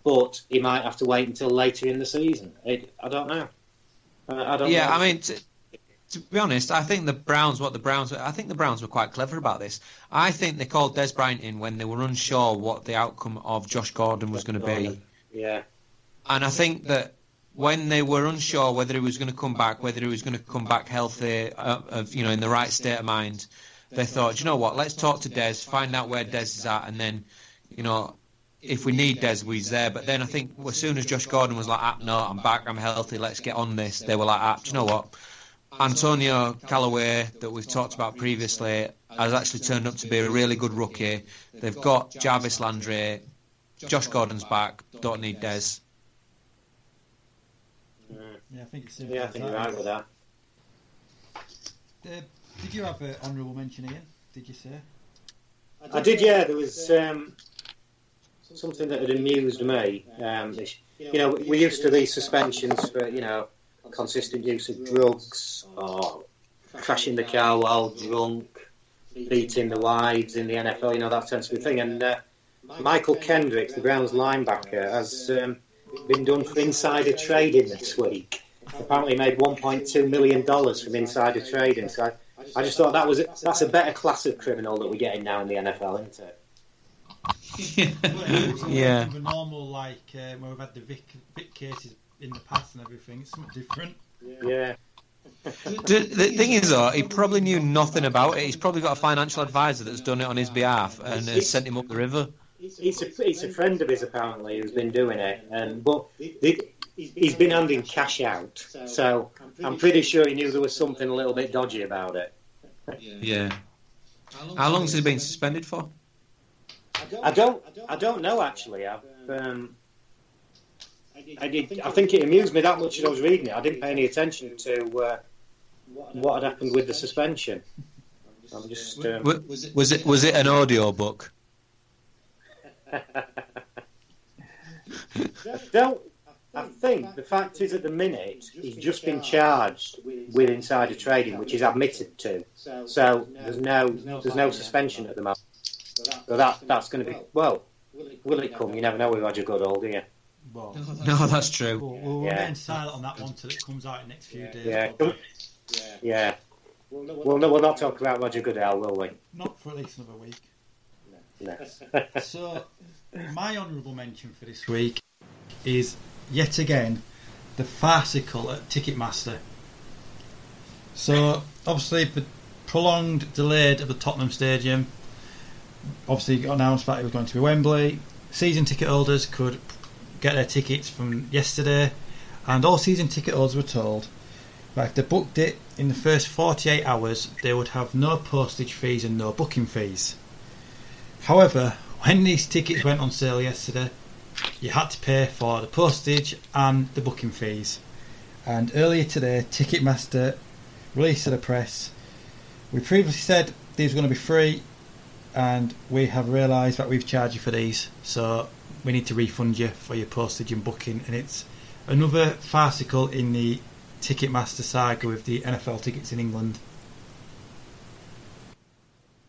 but he might have to wait until later in the season. It, I don't know. I, I don't. Yeah, know. I mean, to, to be honest, I think the Browns, what the Browns, I think the Browns were quite clever about this. I think they called Dez Bryant in when they were unsure what the outcome of Josh Gordon was going to be. Yeah. And I think that when they were unsure whether he was going to come back, whether he was going to come back healthy, uh, of, you know, in the right state of mind, they thought, you know what, let's talk to Dez, find out where Dez is at, and then, you know, if we need Dez, he's there. But then I think as soon as Josh Gordon was like, ah, no, I'm back, I'm healthy, let's get on this, they were like, ah, do you know what? Antonio Callaway, that we've talked about previously, has actually turned up to be a really good rookie. They've got Jarvis Landry, Josh Gordon's back, don't need Dez. Yeah, I think it's Yeah, I think you're right with that. Uh, did you have an honourable mention, Ian? Did you say? I did, yeah. There was um, something that had amused me. Um, you know, we're used to these suspensions for you know consistent use of drugs or crashing the car while drunk, beating the wives in the NFL. You know that tends to be a thing. And uh, Mychal Kendricks, the Browns linebacker, has um, been done for insider trading this week. Apparently, made 1.2 million dollars from insider trading. So I, I just thought that was that's a better class of criminal that we're getting now in the NFL, isn't it? Yeah. The normal, like, uh, where we've had the Vic, Vic cases in the past and everything. It's something different. Yeah. The, the thing is, though, he probably knew nothing about it. He's probably got a financial advisor that's done it on his behalf and has sent him up the river. He's a, he's a friend of his apparently who's been doing it, and but the, he's been handing cash out. So I'm pretty sure he knew there was something a little bit dodgy about it. Yeah. How long has he been suspended for? I don't, I don't know actually. I've, um, I did. I think it amused me that much as I was reading it. I didn't pay any attention to uh, what had happened with the suspension. I'm just. Um, Wa- Was it was it an audio book? don't. I think the fact is, at the minute, he's just been charged with insider trading, which he's admitted to. So there's no, there's no suspension at the moment. So that that's going to be well. Will it come? You never know with Roger Goodell, do you? Well, No, that's true. We'll, we'll Yeah. remain silent on that one till it comes out in the next few days. Yeah. but Yeah. Well, no, we'll not talk about Roger Goodell, will we? Not for at least another week. No. So, my honourable mention for this week is yet again the farcical at Ticketmaster. So, obviously, the prolonged delayed at the Tottenham Stadium. Obviously, got announced that it was going to be Wembley. Season ticket holders could get their tickets from yesterday, and all season ticket holders were told that if they booked it in the first 48 hours, they would have no postage fees and no booking fees. However, when these tickets went on sale yesterday, you had to pay for the postage and the booking fees. And earlier today, Ticketmaster released to the press. We previously said these were going to be free, and we have realised that we've charged you for these, so we need to refund you for your postage and booking. And it's another farcical in the Ticketmaster saga with the NFL tickets in England.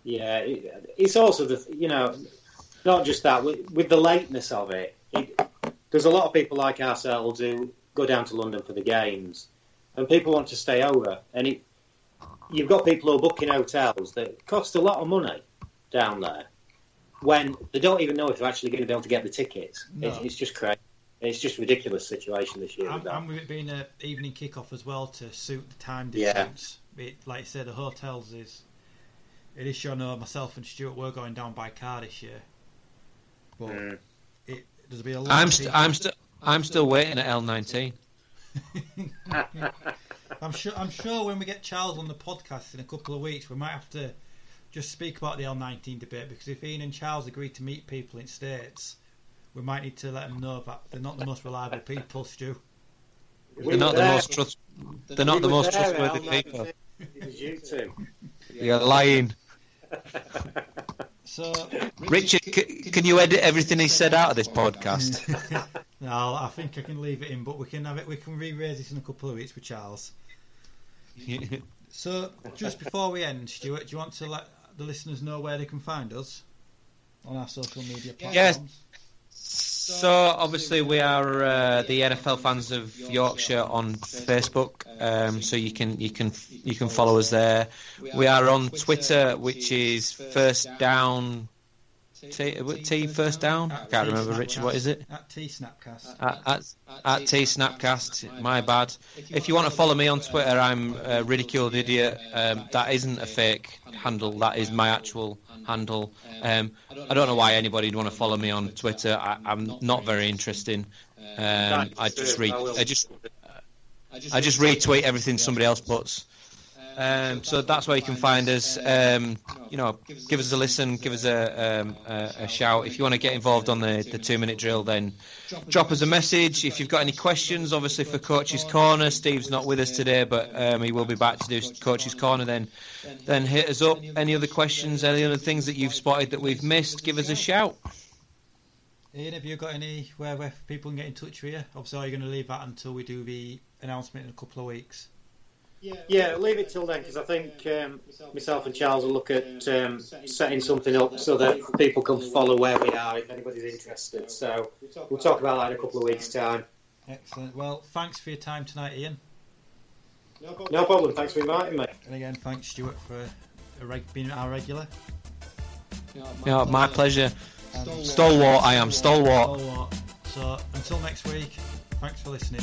Yeah, it, it's also the you know, not just that with, with the lateness of it, it. There's a lot of people like ourselves who go down to London for the games, and people want to stay over, and it, you've got people who are booking hotels that cost a lot of money down there when they don't even know if they're actually going to be able to get the tickets. No. It's, it's just crazy. It's just a ridiculous situation this year. And, that. and with it being an evening kick-off as well to suit the time Yeah. difference. It, like I said, the hotels is. It is sure. No, myself and Stuart were going down by car this year, but Mm. it there's be a lot. I'm of st- I'm still I'm still waiting at L19. I'm sure. I'm sure when we get Charles on the podcast in a couple of weeks, we might have to just speak about the L19 debate because if Ian and Charles agree to meet people in states, we might need to let them know that they're not the most reliable people, Stu. They're not the most trust. They're not the most trustworthy people. It was you two. You're lying. So, Richard, c- can you edit everything he said out of this podcast? no, I think I can leave it in, but we can have it. We can re-raise this in a couple of weeks with Charles. So, just before we end, Stuart, do you want to let the listeners know where they can find us on our social media platforms? Yes. So obviously we are uh, the NFL fans of Yorkshire on Facebook. Um, so you can you can you can follow us there. We are on Twitter, which is First Down. T, T First Down. I can't remember, Richard. What is it? At T Snapcast. At, at, at T Snapcast. My bad. If you want to follow me on Twitter, I'm uh, ridiculed idiot. Um, that isn't a fake handle. That is my actual handle. Um, I don't know why anybody would want to follow me on Twitter. I, I'm not very interesting. Um, I just read. I just. I just retweet everything somebody else puts. Um, so that's where you can find us. Um, you know, give us a listen, give us a, um, a, a shout. If you want to get involved on the, the two minute drill, then drop us a message. If you've got any questions, obviously for Coach's Corner, Steve's not with us today, but um, he will be back to do Coach's Corner. Then, then hit us up. Any other questions? Any other things that you've spotted that we've missed? Give us a shout. Ian, have you got anywhere where people can get in touch with you? Obviously, are you going to leave that until we do the announcement in a couple of weeks? Yeah, leave it till then because I think um, myself and Charles will look at um, setting something up so that people can follow where we are if anybody's interested. So we'll talk about that in a couple of weeks' time. Excellent. Well, thanks for your time tonight, Ian. No problem. Thanks for inviting me. And again, thanks Stuart for a reg- being our regular. Yeah, my pleasure. Stalwart, I am stalwart. Stalwart. So until next week, thanks for listening.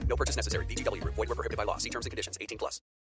Purchase necessary. VGW Group. Void were prohibited by law. See terms and conditions. 18 plus.